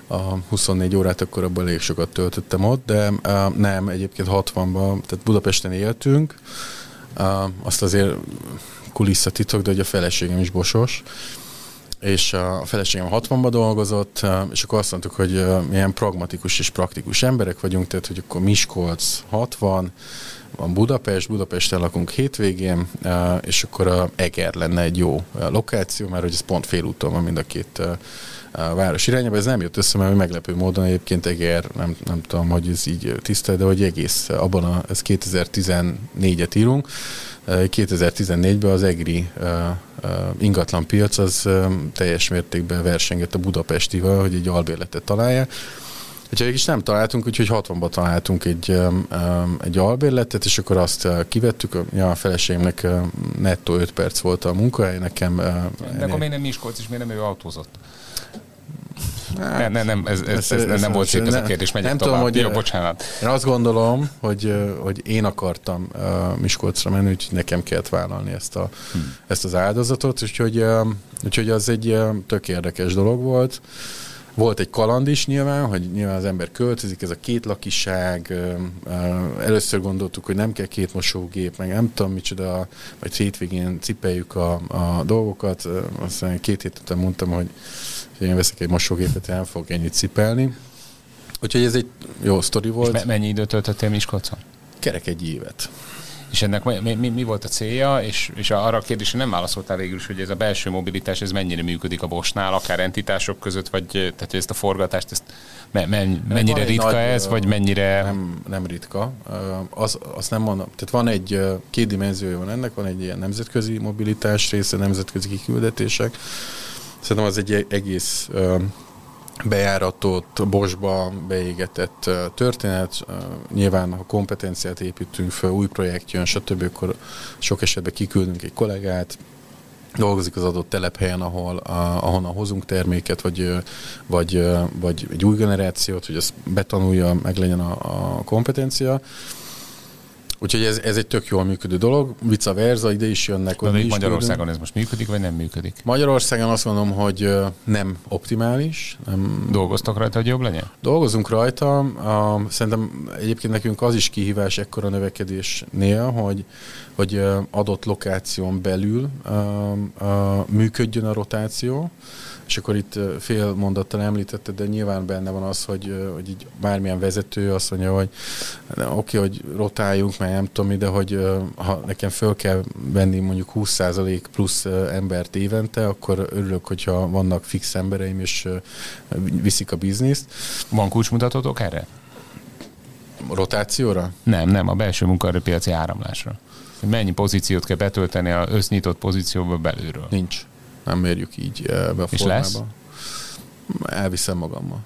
a 24 órát, akkor abban elég sokat töltöttem ott, de uh, nem, egyébként 60-ban, tehát Budapesten éltünk, uh, azt azért kulisszatitok, de hogy a feleségem is bosos, és a feleségem 60-ban dolgozott, és akkor azt mondtuk, hogy milyen pragmatikus és praktikus emberek vagyunk, tehát hogy akkor Miskolc 60, van Budapest, Budapesten lakunk hétvégén, és akkor a Eger lenne egy jó lokáció, mert hogy ez pont félúton van mind a két a város irányába. Ez nem jött össze, mert meglepő módon egyébként Eger, nem, nem tudom, hogy ez így tiszta, de hogy egész abban a, ez 2014-et írunk, 2014-ben az EGRI ingatlan piac az teljes mértékben versengett a budapestivel, hogy egy albérletet találja. Úgyhogy is nem találtunk, úgyhogy 60-ban találtunk egy, egy albérletet, és akkor azt kivettük. Ja, a feleségemnek nettó 5 perc volt a munkahely, nekem... De ennél... akkor miért nem Miskolc, és miért nem ő autózott? Hát, nem, nem, nem, ez, ez, ez, ez nem volt szép ez a kérdés, megyek nem tovább. Tudom, hogy, Jó, bocsánat. Én azt gondolom, hogy, hogy én akartam Miskolcra menni, úgyhogy nekem kellett vállalni ezt, a, hmm. ezt az áldozatot, úgyhogy, úgyhogy az egy tök érdekes dolog volt. Volt egy kaland is nyilván, hogy nyilván az ember költözik, ez a két lakiság. Először gondoltuk, hogy nem kell két mosógép, meg nem tudom micsoda, vagy hétvégén cipeljük a, a dolgokat. Aztán két hét után mondtam, hogy én veszek egy mosógépet, nem fog ennyit cipelni. Úgyhogy ez egy jó sztori volt. És mennyi időt töltöttél Miskolcon? Kerek egy évet. És ennek mi, mi, mi volt a célja, és, és arra a kérdésre nem válaszoltál végül is, hogy ez a belső mobilitás, ez mennyire működik a Bosnál, akár entitások között, vagy tehát, hogy ezt a forgatást, ezt me, me, mennyire ritka nagy, ez, vagy mennyire... Nem, nem ritka. Az, azt nem mondom. Tehát van egy, két dimenziója van ennek, van egy ilyen nemzetközi mobilitás része, nemzetközi kiküldetések, Szerintem az egy egész bejáratott, bosba beégetett történet. Nyilván, ha kompetenciát építünk fel, új projekt jön, stb., akkor sok esetben kiküldünk egy kollégát, dolgozik az adott telephelyen, ahol, ahonnan hozunk terméket, vagy, vagy, vagy egy új generációt, hogy ezt betanulja, meg legyen a, a kompetencia. Úgyhogy ez, ez egy tök jól működő dolog, vice versa, ide is jönnek. De is Magyarországon ez most működik, vagy nem működik? Magyarországon azt mondom, hogy nem optimális. Nem... Dolgoztak rajta, hogy jobb legyen? Dolgozunk rajta. Szerintem egyébként nekünk az is kihívás ekkora növekedésnél, hogy, hogy adott lokáción belül működjön a rotáció és akkor itt fél mondattal említette, de nyilván benne van az, hogy, hogy így bármilyen vezető azt mondja, hogy oké, okay, hogy rotáljunk, mert nem tudom, de hogy ha nekem föl kell venni mondjuk 20% plusz embert évente, akkor örülök, hogyha vannak fix embereim, és viszik a bizniszt. Van kulcsmutatótok erre? Rotációra? Nem, nem, a belső munkaerőpiaci áramlásra. Mennyi pozíciót kell betölteni a össznyitott pozícióba belülről? Nincs nem mérjük így eh, be a És. Lesz? Elviszem magammal.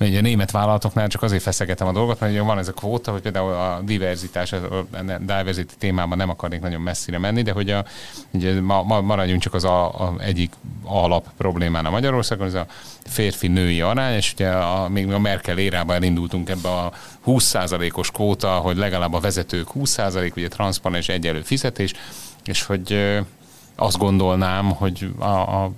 Ugye a német vállalatoknál csak azért feszegetem a dolgot, mert ugye van ez a kvóta, hogy például a diverzitás, a diversity témában nem akarnék nagyon messzire menni, de hogy a, ugye ma, ma maradjunk csak az a, a egyik alap problémán a Magyarországon, ez a férfi-női arány, és ugye a, még a Merkel érában elindultunk ebbe a 20%-os kvóta, hogy legalább a vezetők 20%, ugye transzparens egyelő fizetés, és hogy azt gondolnám, hogy a, a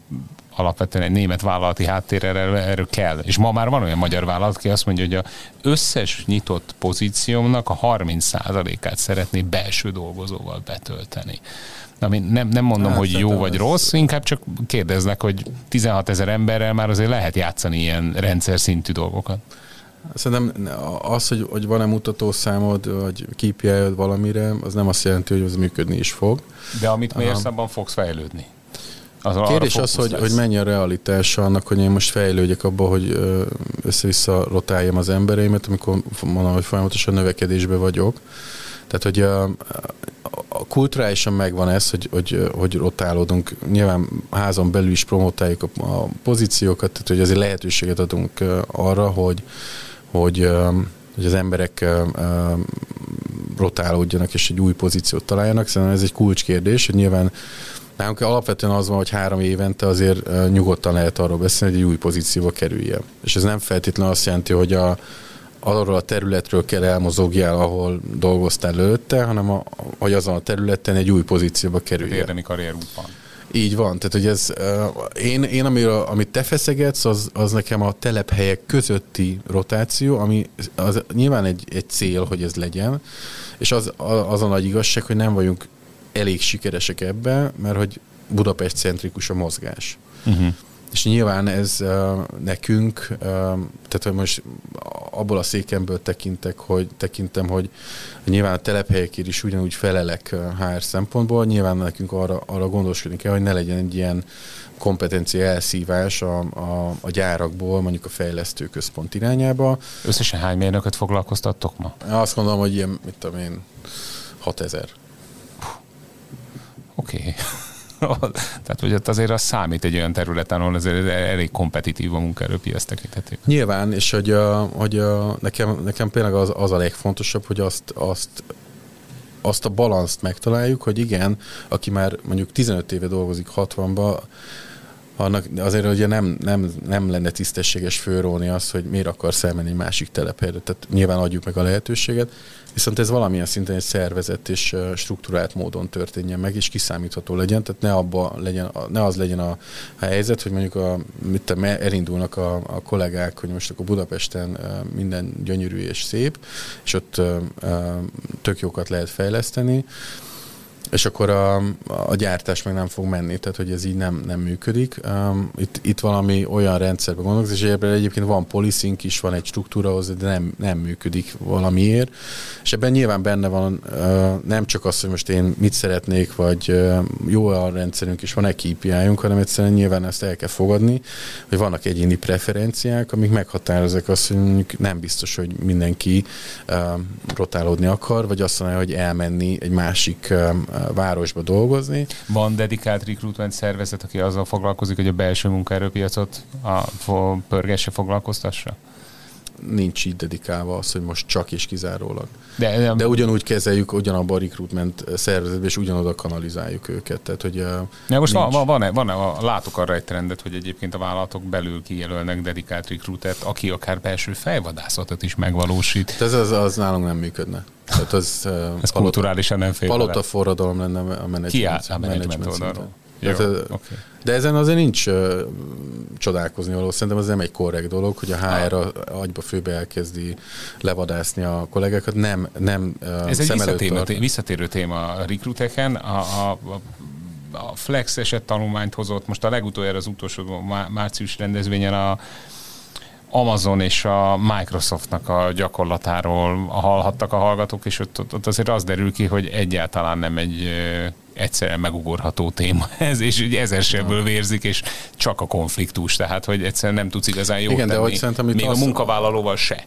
alapvetően egy német vállalati háttér erről, erről kell. És ma már van olyan magyar vállalat, aki azt mondja, hogy a összes nyitott pozíciómnak a 30%-át szeretné belső dolgozóval betölteni. Ami nem, nem mondom, hát, hogy jó vagy ez... rossz, inkább csak kérdeznek, hogy 16 ezer emberrel már azért lehet játszani ilyen rendszer szintű dolgokat. Szerintem az, hogy, hogy van-e mutatószámod, vagy kpi valamire, az nem azt jelenti, hogy az működni is fog. De amit mérsz, abban fogsz fejlődni. Az a kérdés az, hogy, hogy mennyi a realitása annak, hogy én most fejlődjek abba, hogy össze-vissza rotáljam az embereimet, amikor mondom, hogy folyamatosan növekedésbe vagyok. Tehát, hogy a, a kulturálisan megvan ez, hogy, hogy, hogy rotálódunk. Nyilván házon belül is promotáljuk a, a pozíciókat, tehát hogy azért lehetőséget adunk arra, hogy, hogy, hogy az emberek rotálódjanak és egy új pozíciót találjanak. Szerintem ez egy kulcskérdés, hogy nyilván Nálunk alapvetően az van, hogy három évente azért nyugodtan lehet arról beszélni, hogy egy új pozícióba kerülje. És ez nem feltétlenül azt jelenti, hogy a, arról a területről kell elmozogjál, ahol dolgoztál előtte, hanem a, hogy azon a területen egy új pozícióba kerülje. Érdemi karrierút van. Így van, tehát hogy ez, én, én amiről, amit te feszegetsz, az, az nekem a telephelyek közötti rotáció, ami az nyilván egy, egy cél, hogy ez legyen, és az, az a nagy igazság, hogy nem vagyunk elég sikeresek ebbe, mert hogy Budapest centrikus a mozgás. Uh-huh. És nyilván ez nekünk, tehát hogy most abból a székemből tekintek, hogy tekintem, hogy nyilván a telephelyekért is ugyanúgy felelek HR szempontból, nyilván nekünk arra, arra gondoskodni kell, hogy ne legyen egy ilyen kompetencia elszívás a, a, a gyárakból, mondjuk a fejlesztő központ irányába. Összesen hány mérnököt foglalkoztattok ma? Azt gondolom, hogy ilyen, mit tudom én, 6000. Oké. Okay. Tehát, hogy ott azért az számít egy olyan területen, ahol azért elég kompetitív a munkaerőpiac tekintetében. Nyilván, és hogy, hogy nekem, nekem például az, az a legfontosabb, hogy azt, azt azt a balanszt megtaláljuk, hogy igen, aki már mondjuk 15 éve dolgozik 60-ba, annak azért ugye nem, nem, nem lenne tisztességes főróni azt, hogy miért akarsz elmenni egy másik telephelyre. Tehát nyilván adjuk meg a lehetőséget, viszont ez valamilyen szinten egy szervezett és struktúrált módon történjen meg, és kiszámítható legyen, tehát ne, abba legyen, ne az legyen a, helyzet, hogy mondjuk a, mit elindulnak a, a kollégák, hogy most akkor Budapesten minden gyönyörű és szép, és ott tök jókat lehet fejleszteni, és akkor a, a gyártás meg nem fog menni, tehát hogy ez így nem, nem működik. Um, itt, itt valami olyan rendszerben gondolok, és egyébként van policing is, van egy struktúra hozzá, de nem, nem működik valamiért. És ebben nyilván benne van uh, nem csak az, hogy most én mit szeretnék, vagy uh, jó a rendszerünk, és van egy kpi hanem egyszerűen nyilván ezt el kell fogadni, hogy vannak egyéni preferenciák, amik meghatározzák azt, hogy nem biztos, hogy mindenki uh, rotálódni akar, vagy azt mondja, hogy elmenni egy másik városba dolgozni. Van dedikált recruitment szervezet, aki azzal foglalkozik, hogy a belső munkaerőpiacot a pörgesse foglalkoztassa? Nincs így dedikálva az, hogy most csak és kizárólag. De, de, de ugyanúgy kezeljük, ugyanabban a recruitment szervezetben, és ugyanoda kanalizáljuk őket. Tehát, hogy ja, most nincs... van, van, van, van, látok arra egy trendet, hogy egyébként a vállalatok belül kijelölnek dedikált recruitet, aki akár belső fejvadászatot is megvalósít. Ez az, az nálunk nem működne. Tehát az, ez palota, kulturálisan nem fél Palota forradalom lenne a menedzsment, Ki a menedzsment oldalról? Jó, Tehát, okay. De ezen azért nincs uh, csodálkozni való. Szerintem az nem egy korrekt dolog, hogy a HR a, agyba főbe elkezdi levadászni a kollégákat. Nem, nem uh, Ez egy visszatérő, té- visszatérő téma a rekruteken. A, a, a Flex eset tanulmányt hozott, most a legutoljára az utolsó március rendezvényen a Amazon és a Microsoftnak a gyakorlatáról hallhattak a hallgatók, és ott, ott azért az derül ki, hogy egyáltalán nem egy egyszerűen megugorható téma ez, és ugye ezersebből vérzik, és csak a konfliktus, tehát hogy egyszerűen nem tudsz igazán jót igen, tenni, de hogy szerintem még a munkavállalóval se.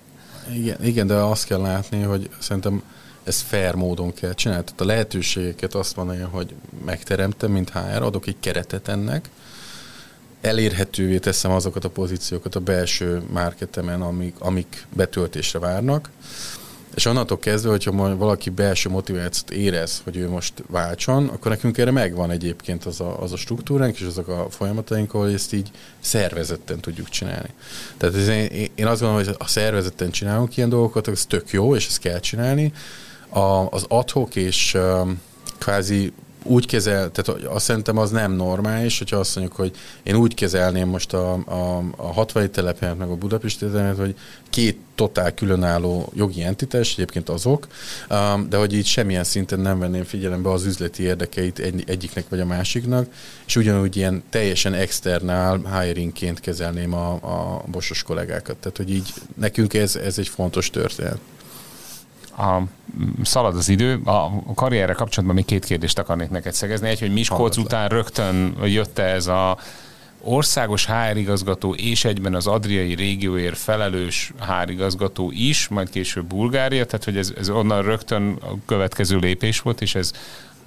Igen, igen, de azt kell látni, hogy szerintem ez fair módon kell csinálni. Tehát a lehetőségeket azt mondja, hogy megteremtem, mint HR, adok egy keretet ennek, elérhetővé teszem azokat a pozíciókat a belső marketemen, amik, amik betöltésre várnak, és onnantól kezdve, hogyha valaki belső motivációt érez, hogy ő most váltson, akkor nekünk erre megvan egyébként az a, az a struktúránk és azok a folyamataink, ahol ezt így szervezetten tudjuk csinálni. Tehát ez, én, én azt gondolom, hogy a szervezetten csinálunk ilyen dolgokat, ez tök jó, és ezt kell csinálni. A, az adhok és um, kvázi úgy kezel, tehát azt szerintem az nem normális, hogyha azt mondjuk, hogy én úgy kezelném most a, a, a hatvai telephelyet meg a Budapesti telephelyet, hogy két totál különálló jogi entitás, egyébként azok, um, de hogy így semmilyen szinten nem venném figyelembe az üzleti érdekeit egy, egyiknek vagy a másiknak, és ugyanúgy ilyen teljesen externál hiringként kezelném a, a bosos kollégákat. Tehát, hogy így nekünk ez, ez egy fontos történet a, szalad az idő. A karrierre kapcsolatban még két kérdést akarnék neked szegezni. Egy, hogy Miskolc után rögtön jött ez a országos HR igazgató és egyben az adriai régióért felelős HR igazgató is, majd később Bulgária, tehát hogy ez, ez onnan rögtön a következő lépés volt, és ez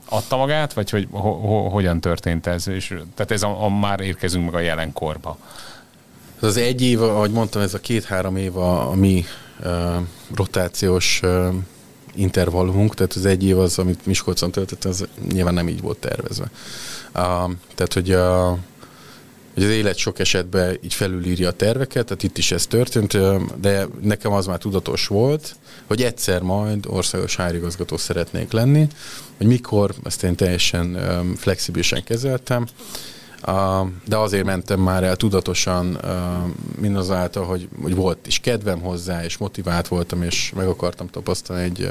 adta magát, vagy hogy ho, ho, hogyan történt ez? És, tehát ez a, a, már érkezünk meg a jelenkorba. Ez az egy év, ahogy mondtam, ez a két-három év a, a mi rotációs intervallumunk, tehát az egy év az, amit Miskolcon töltött, az nyilván nem így volt tervezve. Tehát, hogy a, hogy az élet sok esetben így felülírja a terveket, tehát itt is ez történt, de nekem az már tudatos volt, hogy egyszer majd országos hárigazgató szeretnék lenni, hogy mikor, ezt én teljesen flexibilisen kezeltem, de azért mentem már el tudatosan mindazáltal, hogy, hogy volt is kedvem hozzá, és motivált voltam, és meg akartam tapasztalni egy,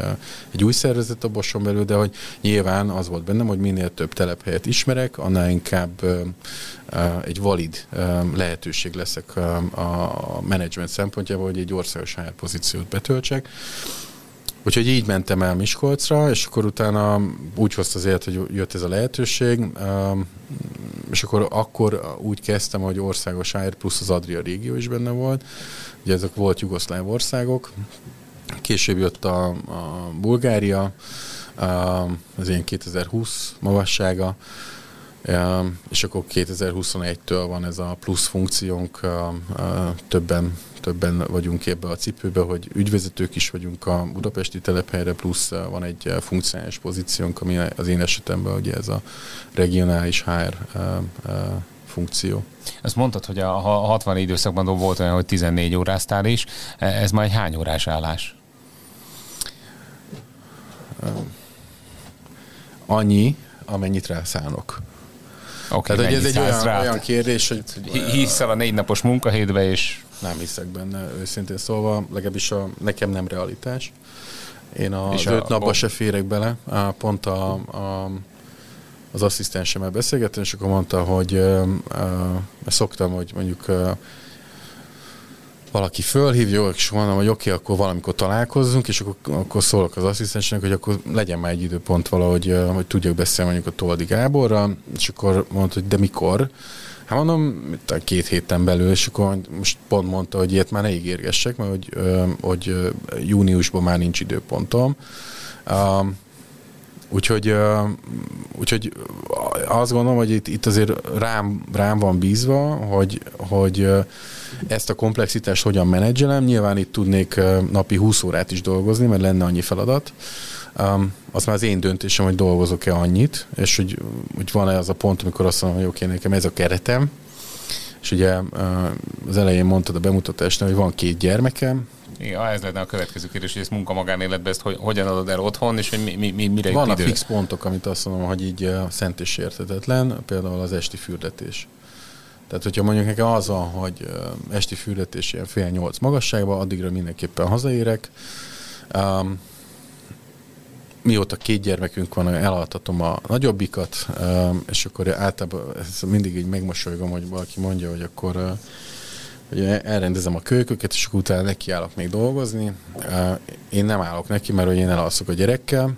egy új szervezet a Boson belül, de hogy nyilván az volt bennem, hogy minél több telephelyet ismerek, annál inkább egy valid lehetőség leszek a menedzsment szempontjából, hogy egy országos HR pozíciót betöltsek. Úgyhogy így mentem el Miskolcra, és akkor utána úgy hozta az élet, hogy jött ez a lehetőség, és akkor, akkor úgy kezdtem, hogy országos AR plusz az Adria régió is benne volt. Ugye ezek volt jugoszláv országok. Később jött a, a Bulgária, az ilyen 2020 magassága, és akkor 2021-től van ez a plusz funkciónk, többen többen vagyunk ebbe a cipőbe, hogy ügyvezetők is vagyunk a budapesti telephelyre, plusz uh, van egy uh, funkciális pozíciónk, ami az én esetemben ugye ez a regionális HR uh, funkció. Ezt mondtad, hogy a 60 időszakban volt olyan, hogy 14 óráztál is. E, ez már egy hány órás állás? Annyi, amennyit rászánok. Okay, Tehát, hogy ez egy olyan, olyan kérdés, hogy... Hiszel a négy napos munkahétbe, és nem hiszek benne, őszintén szólva, legalábbis a, nekem nem realitás. Én az és öt napba se férek bele. Pont a, a, az asszisztensemmel beszélgettem, és akkor mondta, hogy uh, uh, szoktam, hogy mondjuk uh, valaki fölhívja, és mondom, hogy oké, okay, akkor valamikor találkozzunk, és akkor, akkor szólok az asszisztensnek, hogy akkor legyen már egy időpont valahogy, hogy tudjak beszélni mondjuk a Toldi Gáborral, és akkor mondta, hogy de mikor? Hát mondom, két héten belül, és akkor most pont mondta, hogy ilyet már ne ígérgessek, mert hogy, hogy júniusban már nincs időpontom. Úgyhogy, úgyhogy azt gondolom, hogy itt, itt azért rám, rám van bízva, hogy, hogy ezt a komplexitást hogyan menedzselem. Nyilván itt tudnék napi 20 órát is dolgozni, mert lenne annyi feladat. Um, az már az én döntésem, hogy dolgozok-e annyit, és hogy, hogy van-e az a pont, amikor azt mondom, hogy oké, nekem ez a keretem, és ugye az elején mondtad a bemutatásnál, hogy van két gyermekem, igen, ez lenne a következő kérdés, hogy ezt munka magánéletben ezt hogy, hogyan adod el otthon, és hogy mi, mi, mi, mire Vannak idő? fix pontok, amit azt mondom, hogy így szent és értetetlen, például az esti fürdetés. Tehát, hogyha mondjuk nekem az van, hogy esti fürdetés ilyen fél nyolc magasságban, addigra mindenképpen hazaérek. Um, mióta két gyermekünk van, elaltatom a nagyobbikat, és akkor általában mindig így megmosolygom, hogy valaki mondja, hogy akkor hogy elrendezem a kölyköket, és akkor utána nekiállok még dolgozni. Én nem állok neki, mert hogy én elalszok a gyerekkel,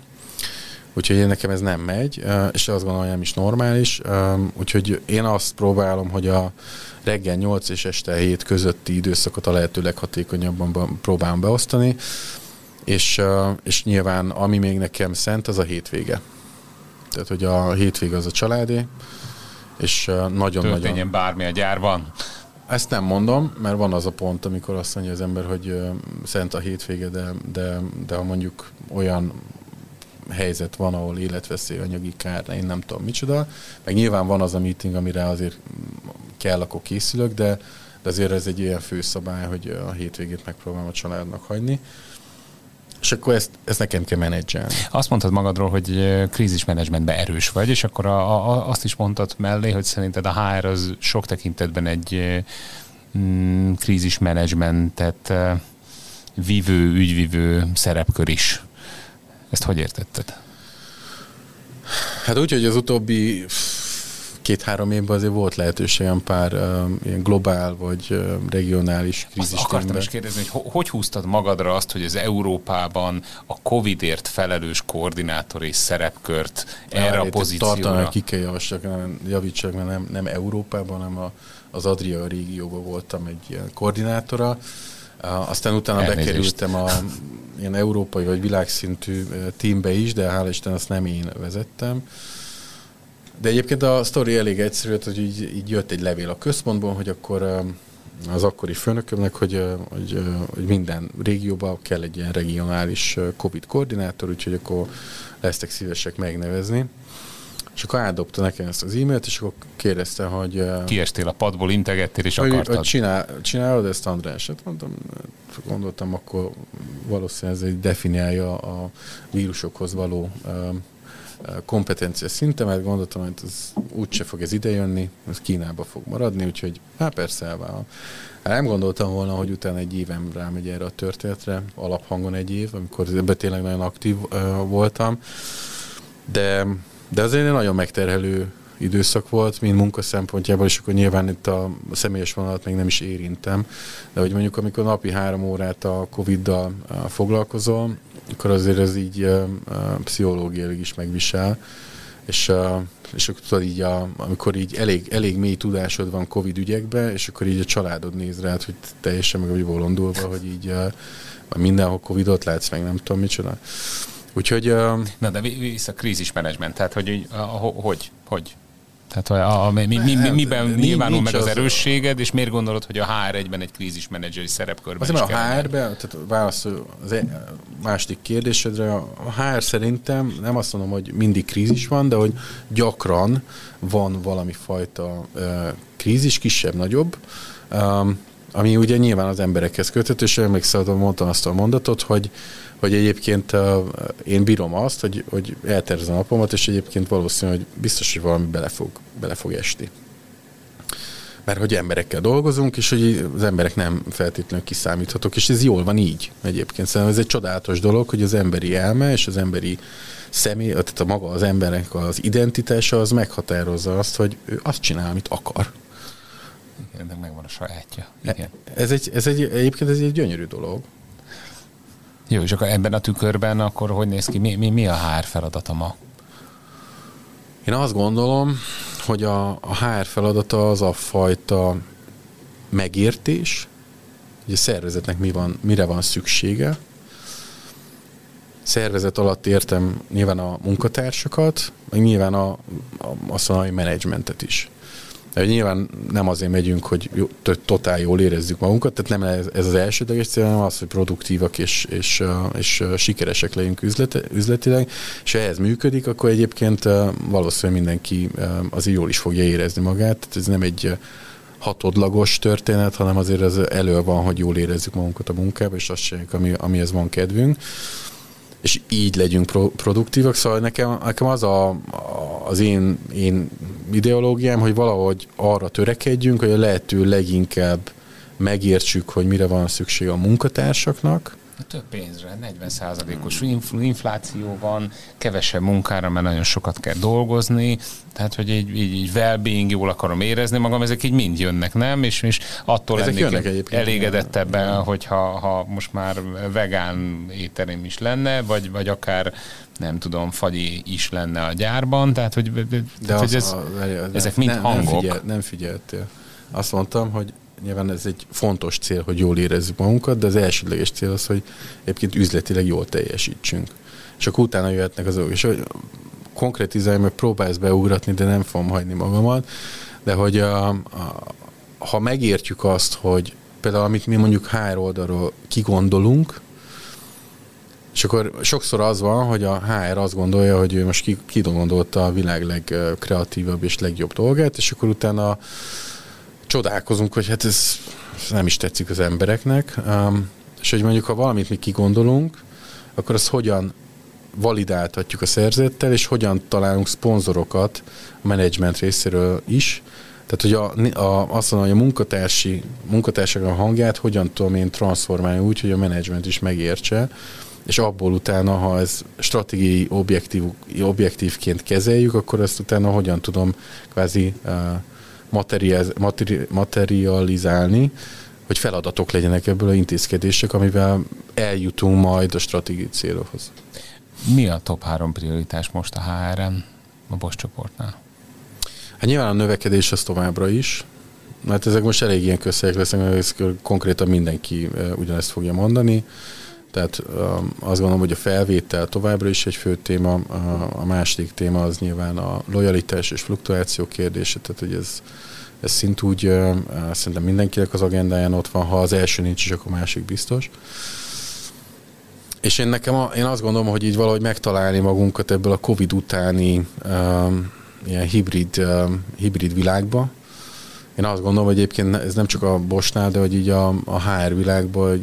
úgyhogy én nekem ez nem megy, és azt gondolom, hogy nem is normális. Úgyhogy én azt próbálom, hogy a reggel 8 és este 7 közötti időszakot a lehető leghatékonyabban próbálom beosztani, és, és nyilván ami még nekem szent, az a hétvége. Tehát, hogy a hétvége az a családé, és nagyon-nagyon... Történjen bármi a gyárban. Ezt nem mondom, mert van az a pont, amikor azt mondja az ember, hogy szent a hétvége, de, de, de ha mondjuk olyan helyzet van, ahol életveszély, anyagi kár, én nem tudom micsoda, meg nyilván van az a meeting, amire azért kell, akkor készülök, de, de azért ez egy ilyen főszabály, hogy a hétvégét megpróbálom a családnak hagyni. És akkor ezt, ezt nekem kell menedzselni. Azt mondtad magadról, hogy krízismenedzsmentben erős vagy, és akkor a, a, azt is mondtad mellé, hogy szerinted a HR az sok tekintetben egy mm, krízismenedzsmentet vívő, ügyvívő szerepkör is. Ezt hogy értetted? Hát úgy, hogy az utóbbi két-három évben azért volt lehetőségem pár uh, ilyen globál vagy uh, regionális krízis. Azt akartam is kérdezni, hogy hogy húztad magadra azt, hogy az Európában a Covid-ért felelős koordinátor és szerepkört Na, erre a pozícióra... Tartalán ki kell javassak, nem, javítsak, mert nem, nem Európában, hanem a, az Adria régióban voltam egy ilyen koordinátora. Aztán utána Elnézést. bekerültem a ilyen európai vagy világszintű teambe is, de hála Isten azt nem én vezettem. De egyébként a sztori elég egyszerű, hogy így, így jött egy levél a központból, hogy akkor az akkori főnökömnek, hogy, hogy, hogy minden régióban kell egy ilyen regionális COVID koordinátor, úgyhogy akkor lesztek szívesek megnevezni. És akkor átdobta nekem ezt az e-mailt, és akkor kérdezte, hogy... Kiestél a padból, integettél, és hogy, akartad. Hogy csinál, csinálod ezt, András? Hát mondtam, gondoltam, akkor valószínűleg ez egy definiálja a vírusokhoz való kompetencia szintemet, gondoltam, hogy ez úgyse fog ez idejönni, ez Kínába fog maradni, úgyhogy hát persze elvállal. Hát nem gondoltam volna, hogy utána egy évem rámegy erre a történetre, alaphangon egy év, amikor ebben tényleg nagyon aktív voltam, de, de azért egy nagyon megterhelő időszak volt, mint munka szempontjából, és akkor nyilván itt a személyes vonalat még nem is érintem, de hogy mondjuk amikor napi három órát a Covid-dal foglalkozol, akkor azért ez így uh, pszichológiailag is megvisel, és, uh, és akkor tudod így, a, amikor így elég, elég mély tudásod van Covid ügyekbe, és akkor így a családod néz rád, hogy teljesen meg vagy volondulva, hogy így uh, mindenhol Covidot látsz, meg nem tudom micsoda. Úgyhogy... Uh, Na, de vissza krízismenedzsment, tehát hogy, hogy, hogy, tehát a, a, mi, mi, mi, miben nincs, nyilvánul nincs meg az, az erősséged, és miért gondolod, hogy a HR1-ben egy krízismenedzseri szerepkörben Azért, is a HR-ben, tehát válaszol az e, második kérdésedre, a HR szerintem nem azt mondom, hogy mindig krízis van, de hogy gyakran van valami fajta uh, krízis, kisebb, nagyobb, um, ami ugye nyilván az emberekhez kötött, és emlékszel, mondtam azt a mondatot, hogy hogy egyébként uh, én bírom azt, hogy, hogy eltervezem a napomat, és egyébként valószínű, hogy biztos, hogy valami bele fog, bele fog esti. Mert hogy emberekkel dolgozunk, és hogy az emberek nem feltétlenül kiszámíthatók, és ez jól van így egyébként. Szerintem ez egy csodálatos dolog, hogy az emberi elme és az emberi személy, tehát a maga az emberek az identitása, az meghatározza azt, hogy ő azt csinál, amit akar. Igen, de megvan a sajátja. Igen. Ez egy, ez egy, egyébként ez egy gyönyörű dolog. Jó, és akkor ebben a tükörben akkor hogy néz ki? Mi, mi, mi a HR feladata ma? Én azt gondolom, hogy a, a HR feladata az a fajta megértés, hogy a szervezetnek mi van, mire van szüksége, szervezet alatt értem nyilván a munkatársakat, meg nyilván a, a, azt mondom, menedzsmentet is. De nyilván nem azért megyünk, hogy jó, totál jól érezzük magunkat, tehát nem ez, ez az elsődleges cél, hanem az, hogy produktívak és, és, és sikeresek legyünk üzlet, üzletileg, és ha ez működik, akkor egyébként valószínűleg mindenki azért jól is fogja érezni magát, tehát ez nem egy hatodlagos történet, hanem azért az elő van, hogy jól érezzük magunkat a munkába, és azt csináljuk, ami, amihez van kedvünk és így legyünk pro- produktívak. Szóval nekem, nekem az a, az én, én ideológiám, hogy valahogy arra törekedjünk, hogy a lehető leginkább megértsük, hogy mire van szükség a munkatársaknak, több pénzre, 40%-os infláció van, kevesebb munkára, mert nagyon sokat kell dolgozni, tehát hogy így, így, így well-being, jól akarom érezni magam, ezek így mind jönnek, nem? És, és attól ezek lennék elégedettebben, hogyha ha most már vegán étterem is lenne, vagy, vagy akár nem tudom, fagyi is lenne a gyárban, tehát hogy, De tehát, hogy ez, a, ezek mind nem, hangok. Nem, figyel, nem figyeltél. Azt mondtam, hogy nyilván ez egy fontos cél, hogy jól érezzük magunkat, de az elsődleges cél az, hogy egyébként üzletileg jól teljesítsünk. És akkor utána jöhetnek azok, és hogy konkrétizálj, meg próbálsz beugratni, de nem fogom hagyni magamat, de hogy a, a, ha megértjük azt, hogy például amit mi mondjuk HR oldalról kigondolunk, és akkor sokszor az van, hogy a HR azt gondolja, hogy ő most kigondolta a világ legkreatívabb és legjobb dolgát, és akkor utána csodálkozunk, hogy hát ez, ez nem is tetszik az embereknek, um, és hogy mondjuk, ha valamit mi kigondolunk, akkor azt hogyan validáltatjuk a szerzettel, és hogyan találunk szponzorokat a menedzsment részéről is. Tehát, hogy a, a, azt mondom, hogy a munkatársi, munkatársak a hangját hogyan tudom én transformálni úgy, hogy a menedzsment is megértse, és abból utána, ha ez stratégiai objektív, objektívként kezeljük, akkor ezt utána hogyan tudom kvázi uh, materializálni, hogy feladatok legyenek ebből a intézkedések, amivel eljutunk majd a stratégiai célokhoz. Mi a top három prioritás most a HRM a Bosch csoportnál? Hát nyilván a növekedés az továbbra is, mert ezek most elég ilyen közhelyek lesznek, mert konkrétan mindenki ugyanezt fogja mondani. Tehát azt gondolom, hogy a felvétel továbbra is egy fő téma, a második téma az nyilván a lojalitás és fluktuáció kérdése, tehát hogy ez, ez szintúgy szerintem mindenkinek az agendáján ott van, ha az első nincs, is, akkor a másik biztos. És én nekem, a, én azt gondolom, hogy így valahogy megtalálni magunkat ebből a Covid utáni um, ilyen hibrid, um, hibrid világba. Én azt gondolom, hogy egyébként ez nem csak a Bosnál, de hogy így a, a HR világban,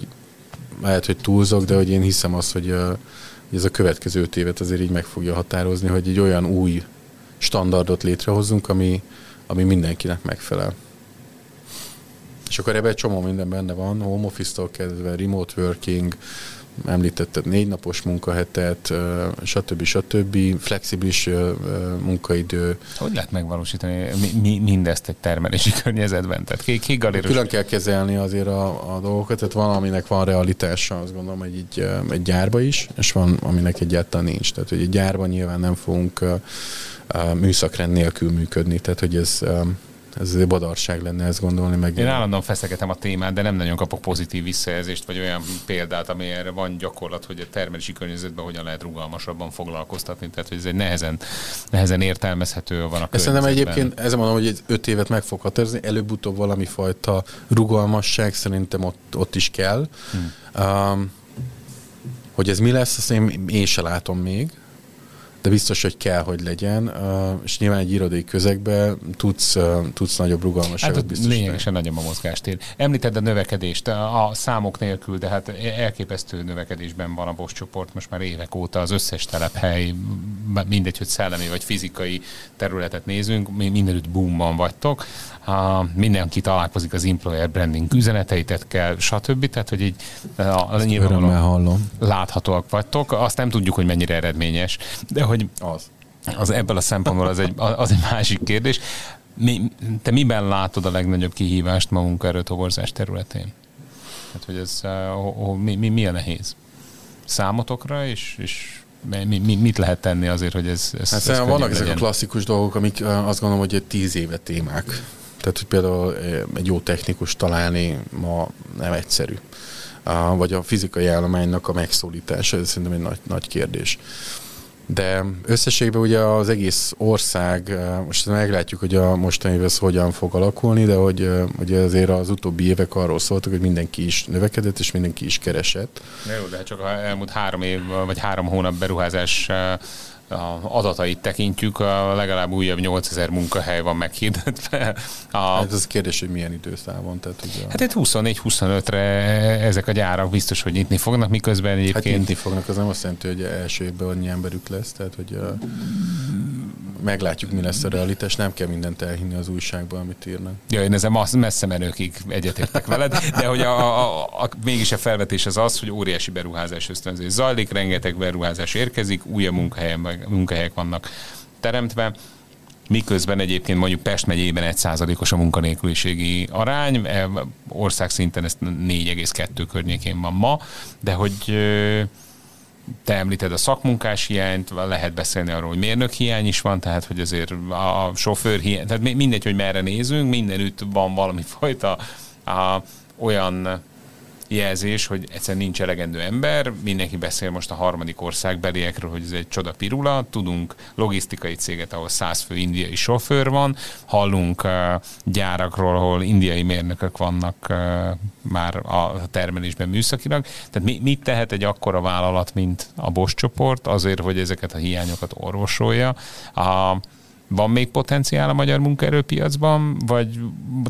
lehet, hogy túlzok, de hogy én hiszem azt, hogy, hogy ez a következő öt évet azért így meg fogja határozni, hogy egy olyan új standardot létrehozzunk, ami, ami mindenkinek megfelel. És akkor ebben egy csomó minden benne van, home office-tól kezdve, remote working, említetted négy napos munkahetet, stb. stb. flexibilis munkaidő. Hogy lehet megvalósítani mi, mindezt egy termelési környezetben? Tehát ki, ki Külön kell kezelni azért a, a dolgokat, tehát van, aminek van realitása, azt gondolom, hogy egy, egy gyárba is, és van, aminek egyáltalán nincs. Tehát, hogy egy gyárban nyilván nem fogunk műszakrend nélkül működni, tehát, hogy ez ez azért badarság lenne ezt gondolni. Meg Én állandóan feszegetem a témát, de nem nagyon kapok pozitív visszajelzést, vagy olyan példát, ami erre van gyakorlat, hogy a termelési környezetben hogyan lehet rugalmasabban foglalkoztatni. Tehát, hogy ez egy nehezen, nehezen értelmezhető van a Ezt Szerintem egyébként, ezzel mondom, hogy öt évet meg fog határozni, előbb-utóbb valami fajta rugalmasság szerintem ott, ott is kell. Hmm. Um, hogy ez mi lesz, azt én, én se látom még de biztos, hogy kell, hogy legyen, és nyilván egy irodai közegben tudsz, tudsz nagyobb rugalmasságot hát, biztosítani. Lényegesen nagyobb a mozgástér. Említed a növekedést a számok nélkül, de hát elképesztő növekedésben van a Bosch csoport most már évek óta az összes telephely, mindegy, hogy szellemi vagy fizikai területet nézünk, mindenütt boomban vagytok ha mindenki találkozik az employer branding üzeneteitekkel, stb. Tehát, hogy így a, nyilvánvalóan hallom. láthatóak vagytok. Azt nem tudjuk, hogy mennyire eredményes, de hogy az, az ebből a szempontból az egy, az egy másik kérdés. Mi, te miben látod a legnagyobb kihívást ma munkaerőtoborzás területén? Hát, hogy ez, uh, mi, mi, mi a nehéz? Számotokra, és, és mi, mi, mit lehet tenni azért, hogy ez, ez, hát ez vannak legyen? ezek a klasszikus dolgok, amik azt gondolom, hogy egy tíz éve témák. Tehát, hogy például egy jó technikus találni ma nem egyszerű. vagy a fizikai állománynak a megszólítása, ez szerintem egy nagy, nagy kérdés. De összességben ugye az egész ország, most meglátjuk, hogy a mostani ez hogyan fog alakulni, de hogy ugye azért az utóbbi évek arról szóltak, hogy mindenki is növekedett, és mindenki is keresett. De jó, de hát csak elmúlt három év, vagy három hónap beruházás adatait tekintjük, legalább újabb 8000 munkahely van meghirdetve. A... Hát ez kérdés, hogy milyen időszávon. Tehát, ugye... Hát itt 24-25-re ezek a gyárak biztos, hogy nyitni fognak, miközben egyébként... Hát nyitni fognak, az nem azt jelenti, hogy első évben annyi emberük lesz, tehát hogy a meglátjuk, mi lesz a realitás, nem kell mindent elhinni az újságban, amit írnak. Ja, én ezzel messze menőkig egyetértek veled, de hogy a, a, a, a, mégis a felvetés az az, hogy óriási beruházás ösztönzés zajlik, rengeteg beruházás érkezik, újabb munkahelyek, munkahelyek vannak teremtve, miközben egyébként mondjuk Pest megyében egy százalékos a munkanélküliségi arány, e, ország szinten ez 4,2 környékén van ma, de hogy te említed a szakmunkás hiányt, lehet beszélni arról, hogy mérnök hiány is van, tehát hogy azért a sofőr hiány, tehát mindegy, hogy merre nézünk, mindenütt van valami fajta a, olyan jelzés, hogy egyszerűen nincs elegendő ember, mindenki beszél most a harmadik ország beliekről, hogy ez egy csoda pirula, tudunk logisztikai céget, ahol száz fő indiai sofőr van, hallunk uh, gyárakról, ahol indiai mérnökök vannak uh, már a termelésben műszakilag, tehát mi, mit tehet egy akkora vállalat, mint a Bosch csoport azért, hogy ezeket a hiányokat orvosolja? A, van még potenciál a magyar munkaerőpiacban, vagy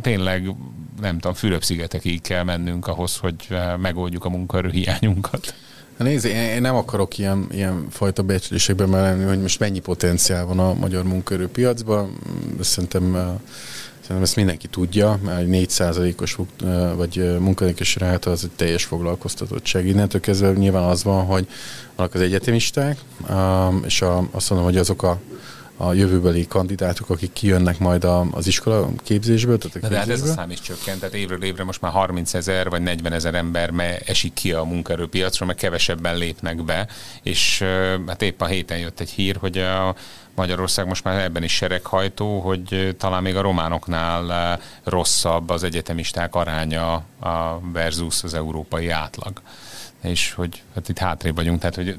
tényleg nem tudom, Fülöp-szigetekig kell mennünk ahhoz, hogy eh, megoldjuk a munkaerő hiányunkat? Nézd, én nem akarok ilyen, ilyen fajta becslésekben lenni, hogy most mennyi potenciál van a magyar munkaerőpiacban. Szerintem, eh, szerintem ezt mindenki tudja, mert egy 4%-os eh, vagy munkanélkülis ráta az egy teljes foglalkoztatottság. Innentől kezdve nyilván az van, hogy vannak az egyetemisták, és a, azt mondom, hogy azok a a jövőbeli kandidátok, akik kijönnek majd a, az iskola képzésből. Tehát a képzésből. De hát ez a szám is csökkent, tehát évről évre most már 30 ezer vagy 40 ezer ember esik ki a munkaerőpiacról, mert kevesebben lépnek be, és hát épp a héten jött egy hír, hogy a Magyarország most már ebben is sereghajtó, hogy talán még a románoknál rosszabb az egyetemisták aránya a versus az európai átlag. És hogy hát itt hátrébb vagyunk, tehát hogy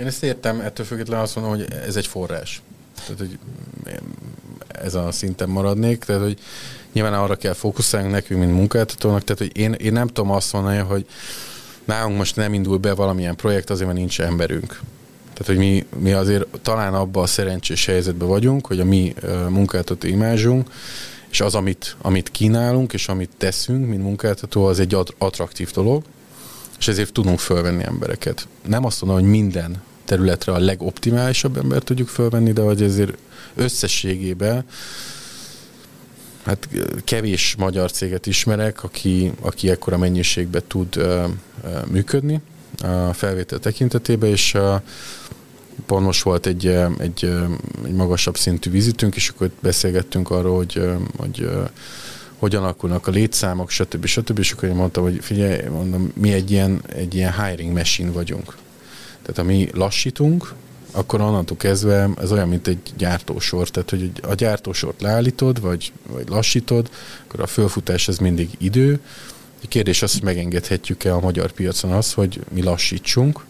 én ezt értem, ettől függetlenül azt mondom, hogy ez egy forrás. Tehát, hogy ez a szinten maradnék, tehát, hogy nyilván arra kell fókuszálnunk nekünk, mint munkáltatónak, tehát, hogy én, én nem tudom azt mondani, hogy nálunk most nem indul be valamilyen projekt, azért, mert nincs emberünk. Tehát, hogy mi, mi azért talán abban a szerencsés helyzetben vagyunk, hogy a mi munkáltató imázsunk, és az, amit, amit kínálunk, és amit teszünk, mint munkáltató, az egy attraktív dolog, és ezért tudunk fölvenni embereket. Nem azt mondom, hogy minden területre a legoptimálisabb embert tudjuk fölvenni, de hogy ezért összességében hát kevés magyar céget ismerek, aki, aki ekkora mennyiségben tud uh, működni a felvétel tekintetében, és uh, pont most volt egy, egy, egy magasabb szintű vizitünk, és akkor beszélgettünk arról, hogy, hogy hogyan alakulnak a létszámok, stb. stb. És akkor én mondtam, hogy figyelj, mondom, mi egy ilyen, egy ilyen hiring machine vagyunk. Tehát ha mi lassítunk, akkor onnantól kezdve ez olyan, mint egy gyártósor. Tehát, hogy a gyártósort leállítod, vagy, vagy lassítod, akkor a fölfutás ez mindig idő. A kérdés az, hogy megengedhetjük-e a magyar piacon az, hogy mi lassítsunk,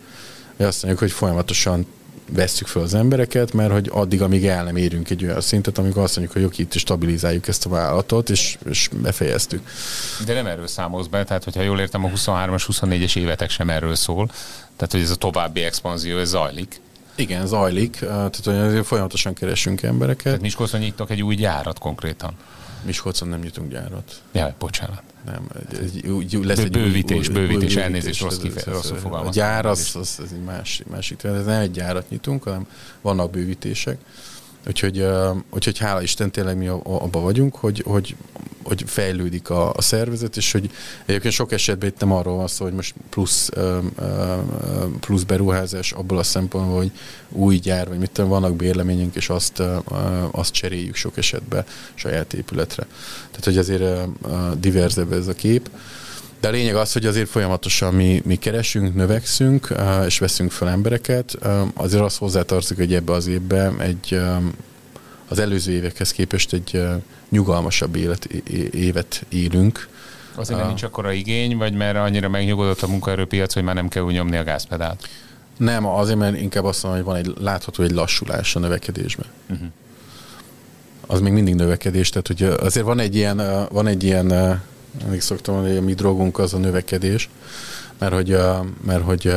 vagy azt mondjuk, hogy folyamatosan vesszük fel az embereket, mert hogy addig, amíg el nem érünk egy olyan szintet, amikor azt mondjuk, hogy oké, itt stabilizáljuk ezt a vállalatot, és, és befejeztük. De nem erről számolsz be, tehát hogyha jól értem, a 23-as, 24-es évetek sem erről szól, tehát hogy ez a további expanzió, ez zajlik. Igen, zajlik, tehát hogy folyamatosan keresünk embereket. Tehát Miskolcon nyitok egy új gyárat konkrétan. Miskolcon nem nyitunk gyárat. Ja, bocsánat. Nem, egy, egy, lesz egy bővítés, új, bővítés, bővítés, elnézést, rossz kifejezés, rossz A gyár az, az, az egy más, másik, ez nem egy gyárat nyitunk, hanem vannak bővítések. Úgyhogy, úgyhogy hála Isten tényleg mi abban vagyunk, hogy, hogy, hogy fejlődik a, a szervezet, és hogy egyébként sok esetben itt nem arról van szó, hogy most plusz, plusz beruházás abból a szempontból, hogy új gyár, vagy mit tudom, vannak bérleményünk, és azt, azt cseréljük sok esetben saját épületre. Tehát, hogy azért diverzebb ez a kép. De a lényeg az, hogy azért folyamatosan mi, mi keresünk, növekszünk, és veszünk fel embereket. Azért az hozzátartozik, hogy ebbe az évben egy az előző évekhez képest egy nyugalmasabb élet, évet élünk, Azért nem nincs akkora igény, vagy mert annyira megnyugodott a munkaerőpiac, hogy már nem kell úgy nyomni a gázpedált? Nem, azért, mert inkább azt mondom, hogy van egy látható egy lassulás a növekedésben. Uh-huh. Az még mindig növekedés, tehát hogy azért van egy ilyen, van egy ilyen, mindig szoktam mondani, hogy a mi drogunk az a növekedés, mert hogy, mert hogy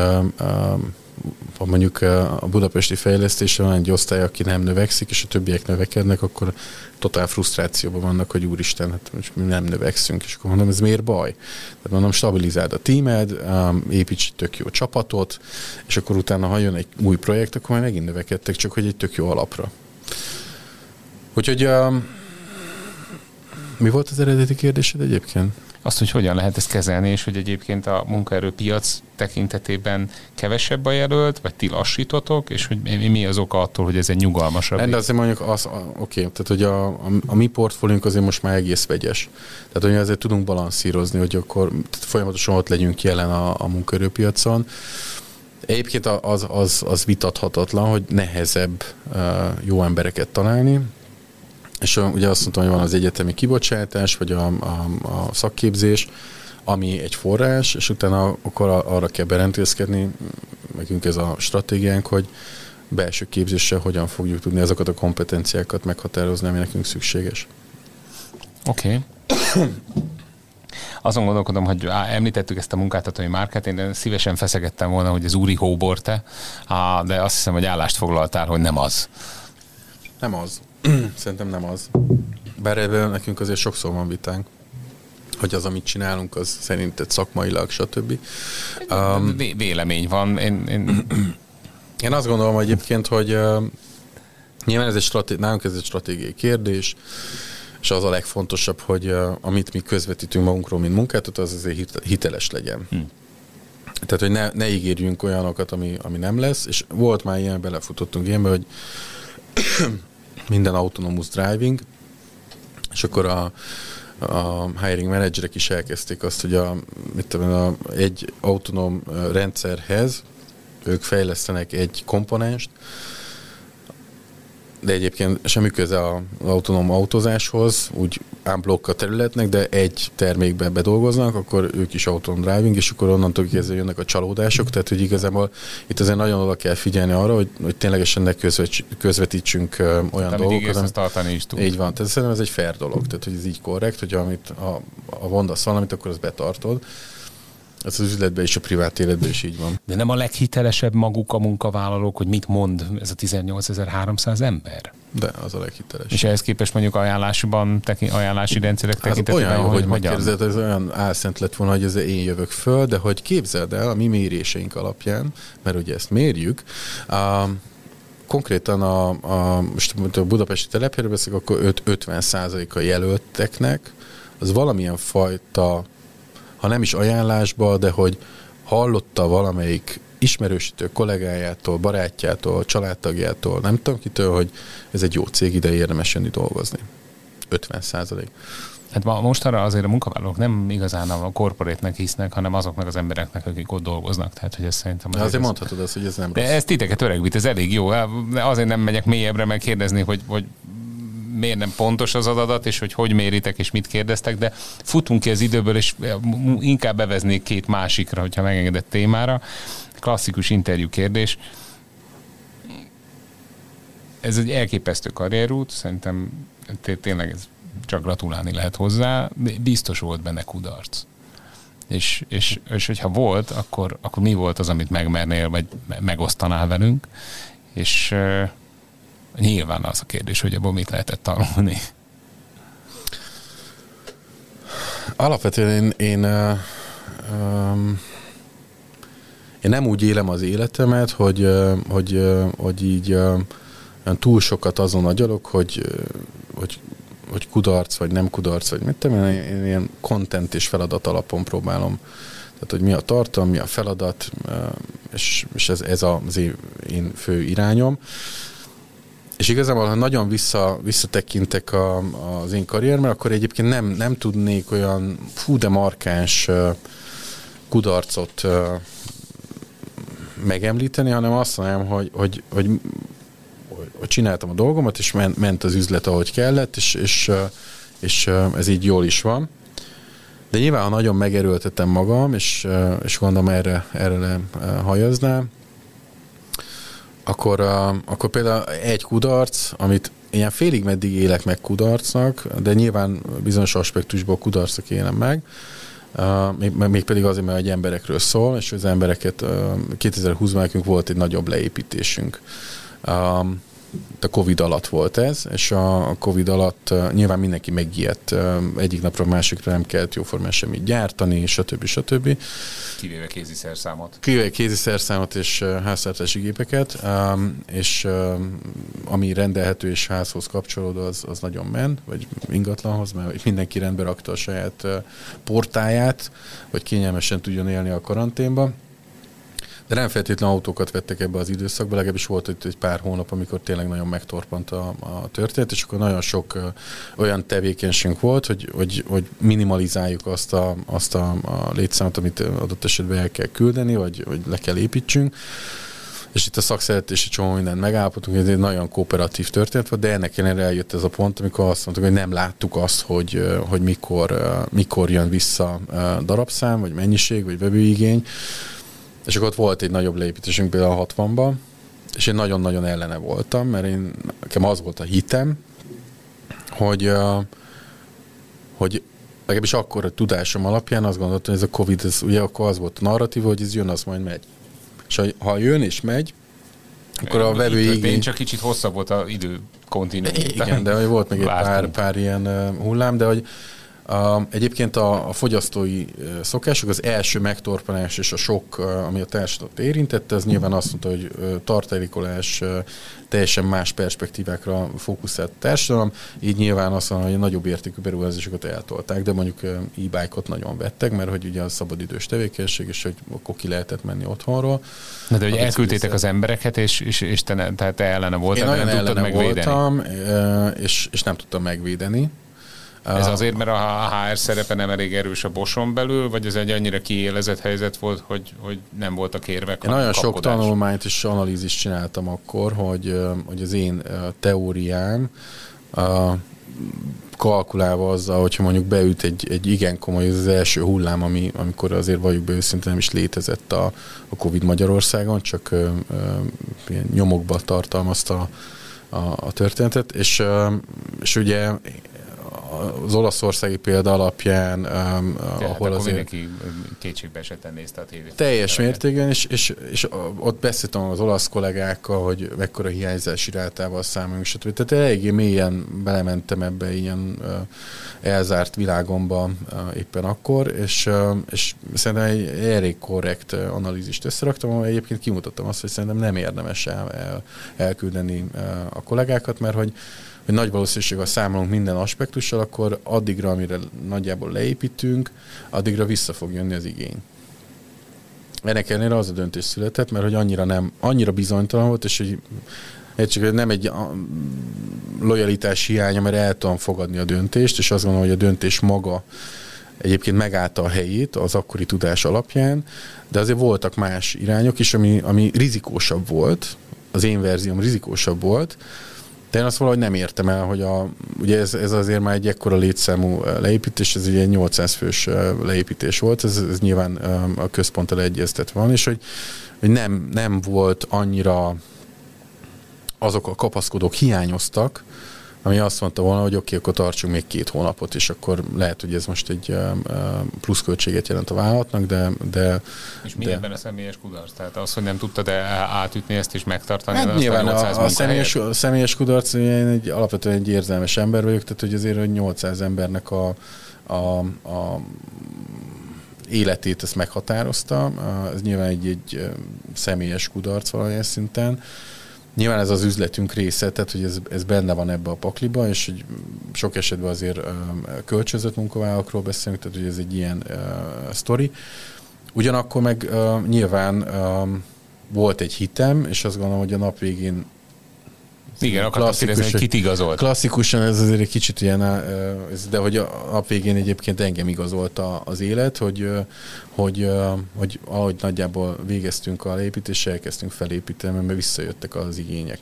ha mondjuk a budapesti fejlesztésre van egy osztály, aki nem növekszik, és a többiek növekednek, akkor totál frusztrációban vannak, hogy úristen, hát most mi nem növekszünk, és akkor mondom, ez miért baj? Tehát mondom, stabilizáld a tímed, építs egy tök jó csapatot, és akkor utána, ha jön egy új projekt, akkor majd megint növekedtek, csak hogy egy tök jó alapra. Úgyhogy mi volt az eredeti kérdésed egyébként? azt, hogy hogyan lehet ezt kezelni, és hogy egyébként a munkaerőpiac tekintetében kevesebb a jelölt, vagy ti lassítotok, és hogy mi az oka attól, hogy ez egy nyugalmasabb? De azért mondjuk az, oké, tehát hogy a, a, a mi portfóliunk azért most már egész vegyes. Tehát hogy azért tudunk balanszírozni, hogy akkor folyamatosan ott legyünk jelen a, a munkaerőpiacon. Egyébként az, az, az vitathatatlan, hogy nehezebb jó embereket találni, és ugye azt mondtam, hogy van az egyetemi kibocsátás, vagy a, a, a szakképzés, ami egy forrás, és utána akkor arra kell berendezkedni, megünk ez a stratégiánk, hogy belső képzéssel hogyan fogjuk tudni azokat a kompetenciákat meghatározni, ami nekünk szükséges. Oké. Okay. Azon gondolkodom, hogy á, említettük ezt a munkáltatói márkát, én szívesen feszegettem volna, hogy ez Úri Hóborte, de azt hiszem, hogy állást foglaltál, hogy nem az. Nem az. Szerintem nem az. Bár ebben nekünk azért sokszor van vitánk hogy az, amit csinálunk, az szerinted szakmailag, stb. Um, Vélemény van. Én, én... én azt gondolom egyébként, hogy uh, nyilván ez egy straté- nálunk ez egy stratégiai kérdés, és az a legfontosabb, hogy uh, amit mi közvetítünk magunkról, mint munkáltató, az azért hiteles legyen. Hmm. Tehát, hogy ne, ne ígérjünk olyanokat, ami, ami nem lesz, és volt már ilyen, belefutottunk ilyenbe, hogy minden autonomous driving, és akkor a, a hiring managerek is elkezdték azt, hogy a, mit tudom, a, egy autonóm rendszerhez ők fejlesztenek egy komponenst, de egyébként semmi köze az autonóm autózáshoz, úgy unblock a területnek, de egy termékben bedolgoznak, akkor ők is autonóm driving, és akkor onnantól kezdve jönnek a csalódások, tehát hogy igazából itt azért nagyon oda kell figyelni arra, hogy, hogy ténylegesen ne közvetítsünk olyan tehát, dolgokat. Amit tartani is tud. Így van, tehát szerintem ez egy fair dolog, tehát hogy ez így korrekt, hogy amit a, a mondasz valamit, akkor azt betartod. Ez az üzletben és a privát életben is így van. De nem a leghitelesebb maguk a munkavállalók, hogy mit mond ez a 18.300 ember? De az a leghitelesebb. És ehhez képest mondjuk ajánlásban, teki, ajánlási rendszerek hát tekintetében, olyan, hogy, hogy megkérdezed, ez olyan álszent lett volna, hogy ez én jövök föl, de hogy képzeld el a mi méréseink alapján, mert ugye ezt mérjük, a, konkrétan a, a, most a budapesti telephelyről beszélek, akkor 5-50 a jelölteknek az valamilyen fajta ha nem is ajánlásba, de hogy hallotta valamelyik ismerősítő kollégájától, barátjától, családtagjától, nem tudom kitől, hogy ez egy jó cég, ide érdemes jönni dolgozni. 50 százalék. Hát most arra azért a munkavállalók nem igazán a korporétnek hisznek, hanem azoknak az embereknek, akik ott dolgoznak. Tehát, hogy ez szerintem... Azért, azért mondhatod azt, hogy ez nem De rossz. ez titeket öregbít, ez elég jó. Azért nem megyek mélyebbre meg kérdezni, hogy, hogy miért nem pontos az adat, és hogy hogy méritek, és mit kérdeztek, de futunk ki az időből, és inkább beveznék két másikra, hogyha megengedett témára. Klasszikus interjú kérdés. Ez egy elképesztő karrierút, szerintem tényleg ez csak gratulálni lehet hozzá, biztos volt benne kudarc. És, és, és hogyha volt, akkor, akkor mi volt az, amit megmernél, vagy megosztanál velünk, és Nyilván az a kérdés, hogy ebből mit lehetett tanulni. Alapvetően én, én, én nem úgy élem az életemet, hogy, hogy, hogy így túl sokat azon agyalok, hogy, hogy, hogy kudarc, vagy nem kudarc, vagy mit tudom, én, én ilyen content és feladat alapon próbálom tehát, hogy mi a tartalom, mi a feladat, és, és ez, ez az én fő irányom. És igazából, ha nagyon vissza, visszatekintek a, az én karrieremre, akkor egyébként nem, nem tudnék olyan fú de markáns kudarcot megemlíteni, hanem azt mondanám, hogy, hogy, hogy, hogy csináltam a dolgomat, és ment, ment az üzlet, ahogy kellett, és, és, és ez így jól is van. De nyilván, ha nagyon megerőltetem magam, és, és gondolom erre, erre hajaznám, akkor, akkor például egy kudarc, amit ilyen félig meddig élek meg kudarcnak, de nyilván bizonyos aspektusból kudarcnak élem meg, még, pedig azért, mert egy emberekről szól, és az embereket uh, 2020-ban nekünk volt egy nagyobb leépítésünk. A Covid alatt volt ez, és a Covid alatt nyilván mindenki megijedt, egyik napra másikra nem kellett jóformán semmit gyártani, stb. stb. Kivéve kéziszerszámot. Kivéve kéziszerszámot és háztartási gépeket, és ami rendelhető és házhoz kapcsolódó, az, az nagyon men, vagy ingatlanhoz, mert mindenki rendbe rakta a saját portáját, hogy kényelmesen tudjon élni a karanténban de nem feltétlenül autókat vettek ebbe az időszakba, legalábbis volt itt egy pár hónap, amikor tényleg nagyon megtorpant a, a történet, és akkor nagyon sok olyan tevékenységünk volt, hogy, hogy, hogy minimalizáljuk azt a, azt a, a létszámot, amit adott esetben el kell küldeni, vagy, vagy le kell építsünk. És itt a szakszeret és egy csomó mindent megállapodtunk, ez egy nagyon kooperatív történet volt, de ennek ellenére eljött ez a pont, amikor azt mondtuk, hogy nem láttuk azt, hogy, hogy mikor, mikor jön vissza darabszám, vagy mennyiség, vagy vevőigény, és akkor ott volt egy nagyobb leépítésünk például a 60-ban, és én nagyon-nagyon ellene voltam, mert én, nekem az volt a hitem, hogy, hogy legalábbis akkor a tudásom alapján azt gondoltam, hogy ez a Covid, ez, ugye akkor az volt a narratív, hogy ez jön, az majd megy. És ha, jön és megy, akkor a vevő igény... Csak kicsit hosszabb volt az idő kontinuitás. Igen, de volt még egy pár, pár ilyen hullám, de hogy a, egyébként a, a fogyasztói szokások, az első megtorpanás és a sok, ami a társadalmat érintette, az nyilván azt mondta, hogy tartalékolás, teljesen más perspektívákra fókuszált társadalom, így nyilván azt mondja, hogy nagyobb értékű beruházásokat eltolták, de mondjuk e-bike-ot nagyon vettek, mert hogy ugye a szabadidős tevékenység, és hogy akkor ki lehetett menni otthonról. Na de hogy elküldtétek az embereket, és, és, és te, ne, tehát te ellene voltál, Én nagyon ellene voltam, és, és nem tudtam megvédeni ez azért, mert a HR szerepe nem elég erős a boson belül, vagy ez egy annyira kiélezett helyzet volt, hogy, hogy nem voltak érvek? Én nagyon kapkodás. sok tanulmányt és analízist csináltam akkor, hogy, hogy az én teóriám kalkulálva azzal, hogyha mondjuk beüt egy, egy igen komoly, az első hullám, ami, amikor azért vagyunk be őszintén nem is létezett a, a Covid Magyarországon, csak ö, ö, ilyen nyomokba tartalmazta a, a, a történetet, és, ö, és ugye az olaszországi példa alapján, um, ahol azért... mindenki kétségbe esetten nézte a tévét. Teljes mértékben, és, és, és ott beszéltem az olasz kollégákkal, hogy mekkora hiányzási rátával számolunk, stb. Tehát eléggé mélyen belementem ebbe ilyen uh, elzárt világomba uh, éppen akkor, és, uh, és szerintem egy elég korrekt analízist összeraktam, ahol egyébként kimutattam azt, hogy szerintem nem érdemes el, el, elküldeni uh, a kollégákat, mert hogy hogy nagy valószínűséggel számolunk minden aspektussal, akkor addigra, amire nagyjából leépítünk, addigra vissza fog jönni az igény. Ennek ellenére az a döntés született, mert hogy annyira nem, annyira bizonytalan volt, és hogy csak nem egy lojalitás hiánya, mert el tudom fogadni a döntést, és azt gondolom, hogy a döntés maga egyébként megállta a helyét az akkori tudás alapján, de azért voltak más irányok is, ami, ami rizikósabb volt, az én verzióm rizikósabb volt, de én azt valahogy nem értem el, hogy a, ugye ez, ez azért már egy ekkora létszámú leépítés, ez ugye egy 800 fős leépítés volt, ez, ez nyilván a központtal egyeztetve van, és hogy, hogy nem, nem volt annyira azok a kapaszkodók hiányoztak, ami azt mondta volna, hogy oké, okay, akkor tartsunk még két hónapot, és akkor lehet, hogy ez most egy pluszköltséget jelent a vállalatnak, de... de és mi de... ebben a személyes kudarc? Tehát az, hogy nem tudtad átütni ezt és megtartani? Hát nyilván a, a, személyes, a személyes kudarc, én egy, alapvetően egy érzelmes ember vagyok, tehát hogy azért, hogy 800 embernek a, a, a életét ezt meghatározta. Ez nyilván egy, egy személyes kudarc valamilyen szinten. Nyilván ez az üzletünk része, tehát hogy ez, ez benne van ebbe a pakliba, és hogy sok esetben azért kölcsönzött munkavállalókról beszélünk, tehát hogy ez egy ilyen uh, sztori. Ugyanakkor meg uh, nyilván volt egy hitem, és azt gondolom, hogy a nap végén igen, akartam kérdezni, hogy kit igazolt. Klasszikusan ez azért egy kicsit ilyen, de hogy a nap végén egyébként engem igazolt az élet, hogy, hogy, hogy ahogy nagyjából végeztünk a építéssel, elkezdtünk felépíteni, mert visszajöttek az igények.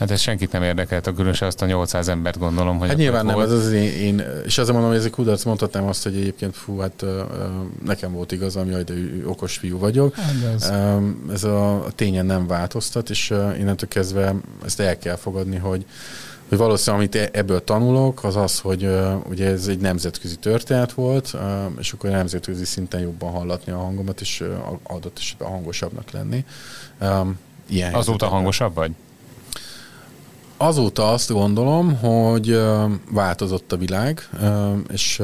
Hát ez senkit nem érdekelt, különösen azt a 800 embert gondolom, hogy... Hát nyilván nem, ez az én, én, és azért mondom, hogy ez egy kudarc, mondhatnám azt, hogy egyébként fú, hát nekem volt igazam, jaj, de okos fiú vagyok. Hát ez. ez a, a tényen nem változtat, és innentől kezdve ezt el kell fogadni, hogy hogy valószínűleg amit e-, ebből tanulok, az az, hogy uh, ugye ez egy nemzetközi történet volt, uh, és akkor nemzetközi szinten jobban hallatni a hangomat, és uh, adott esetben hangosabbnak lenni. Um, ilyen Azóta hangosabb vagy? Azóta azt gondolom, hogy változott a világ, és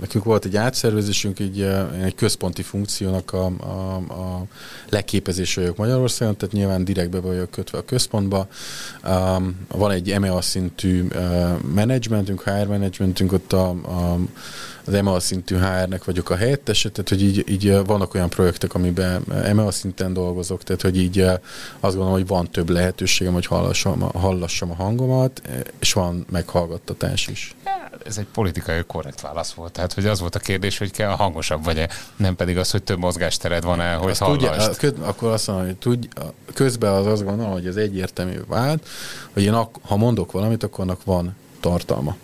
nekünk volt egy átszervezésünk, egy, egy központi funkciónak a, a, a leképezés vagyok Magyarországon, tehát nyilván direktbe vagyok kötve a központba. Van egy EMEA szintű menedzsmentünk, HR menedzsmentünk, ott a, a az EMEA szintű HR-nek vagyok a helyettese, tehát hogy így, így vannak olyan projektek, amiben EMEA szinten dolgozok, tehát hogy így azt gondolom, hogy van több lehetőségem, hogy hallassam, hallassam a hangomat, és van meghallgattatás is. Ez egy politikai korrekt válasz volt. Tehát, hogy az volt a kérdés, hogy kell hangosabb vagy-e, nem pedig az, hogy több mozgástered van-e, hogy azt tudja, köz, akkor azt mondom, hogy tudj, közben az azt gondolom, hogy ez egyértelmű vált, hogy én ak- ha mondok valamit, akkor annak van tartalma.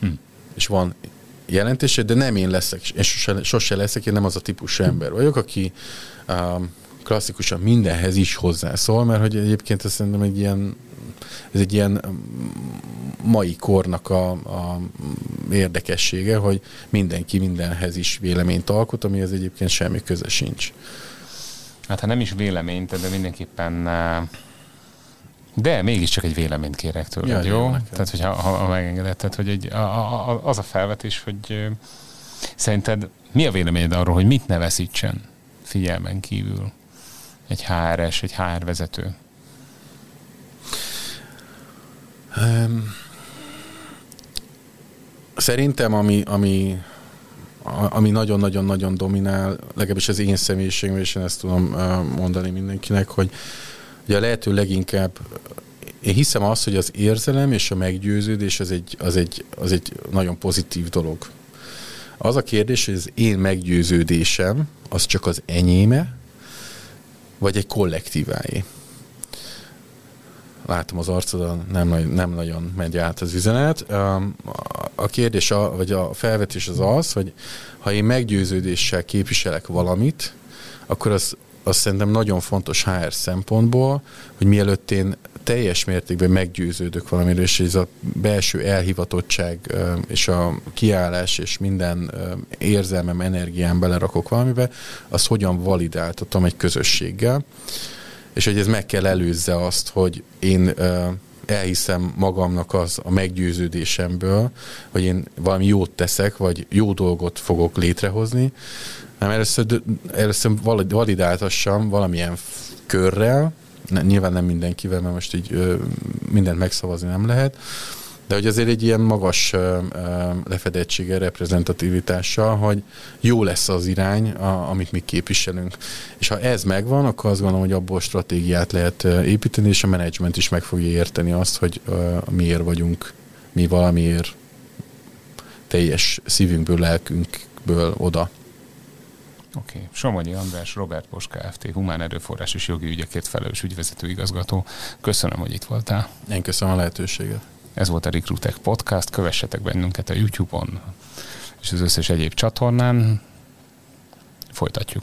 Hm. És van jelentése, de nem én leszek, és sose, leszek, én nem az a típusú ember vagyok, aki um, klasszikusan mindenhez is hozzászól, mert hogy egyébként ez szerintem egy ilyen, ez egy ilyen mai kornak a, a érdekessége, hogy mindenki mindenhez is véleményt alkot, ami ez egyébként semmi köze sincs. Hát ha nem is véleményt, de mindenképpen de mégiscsak egy véleményt kérek tőled, ja, jó? jó tehát, hogyha ha, ha megengedett, tehát, hogy egy, a, a, az a felvetés, hogy szerinted mi a véleményed arról, hogy mit ne veszítsen figyelmen kívül egy HRS, egy HR vezető? Um, szerintem, ami, ami, ami nagyon-nagyon-nagyon dominál, legalábbis az én személyiségem, és én ezt tudom mondani mindenkinek, hogy Ugye a lehető leginkább én hiszem azt, hogy az érzelem és a meggyőződés az egy, az egy, az egy nagyon pozitív dolog. Az a kérdés, hogy az én meggyőződésem az csak az enyéme, vagy egy kollektíváé. Látom az arcodon, nem, nem nagyon megy át az üzenet. A kérdés, a, vagy a felvetés az az, hogy ha én meggyőződéssel képviselek valamit, akkor az azt szerintem nagyon fontos HR szempontból, hogy mielőtt én teljes mértékben meggyőződök valamiről, és ez a belső elhivatottság és a kiállás és minden érzelmem, energiám belerakok valamibe, azt hogyan validáltatom egy közösséggel, és hogy ez meg kell előzze azt, hogy én elhiszem magamnak az a meggyőződésemből, hogy én valami jót teszek, vagy jó dolgot fogok létrehozni, nem, először, először validáltassam valamilyen körrel, nyilván nem mindenkivel, mert most így mindent megszavazni nem lehet, de hogy azért egy ilyen magas lefedettsége, reprezentativitással, hogy jó lesz az irány, amit mi képviselünk. És ha ez megvan, akkor azt gondolom, hogy abból stratégiát lehet építeni, és a menedzsment is meg fogja érteni azt, hogy miért vagyunk mi valamiért teljes szívünkből, lelkünkből oda. Oké. Okay. Somonyi András, Robert Bosch Kft. Humán Erőforrás és Jogi Ügyekért felelős ügyvezető igazgató. Köszönöm, hogy itt voltál. Én köszönöm a lehetőséget. Ez volt a Recruitek Podcast. Kövessetek bennünket a YouTube-on és az összes egyéb csatornán. Folytatjuk.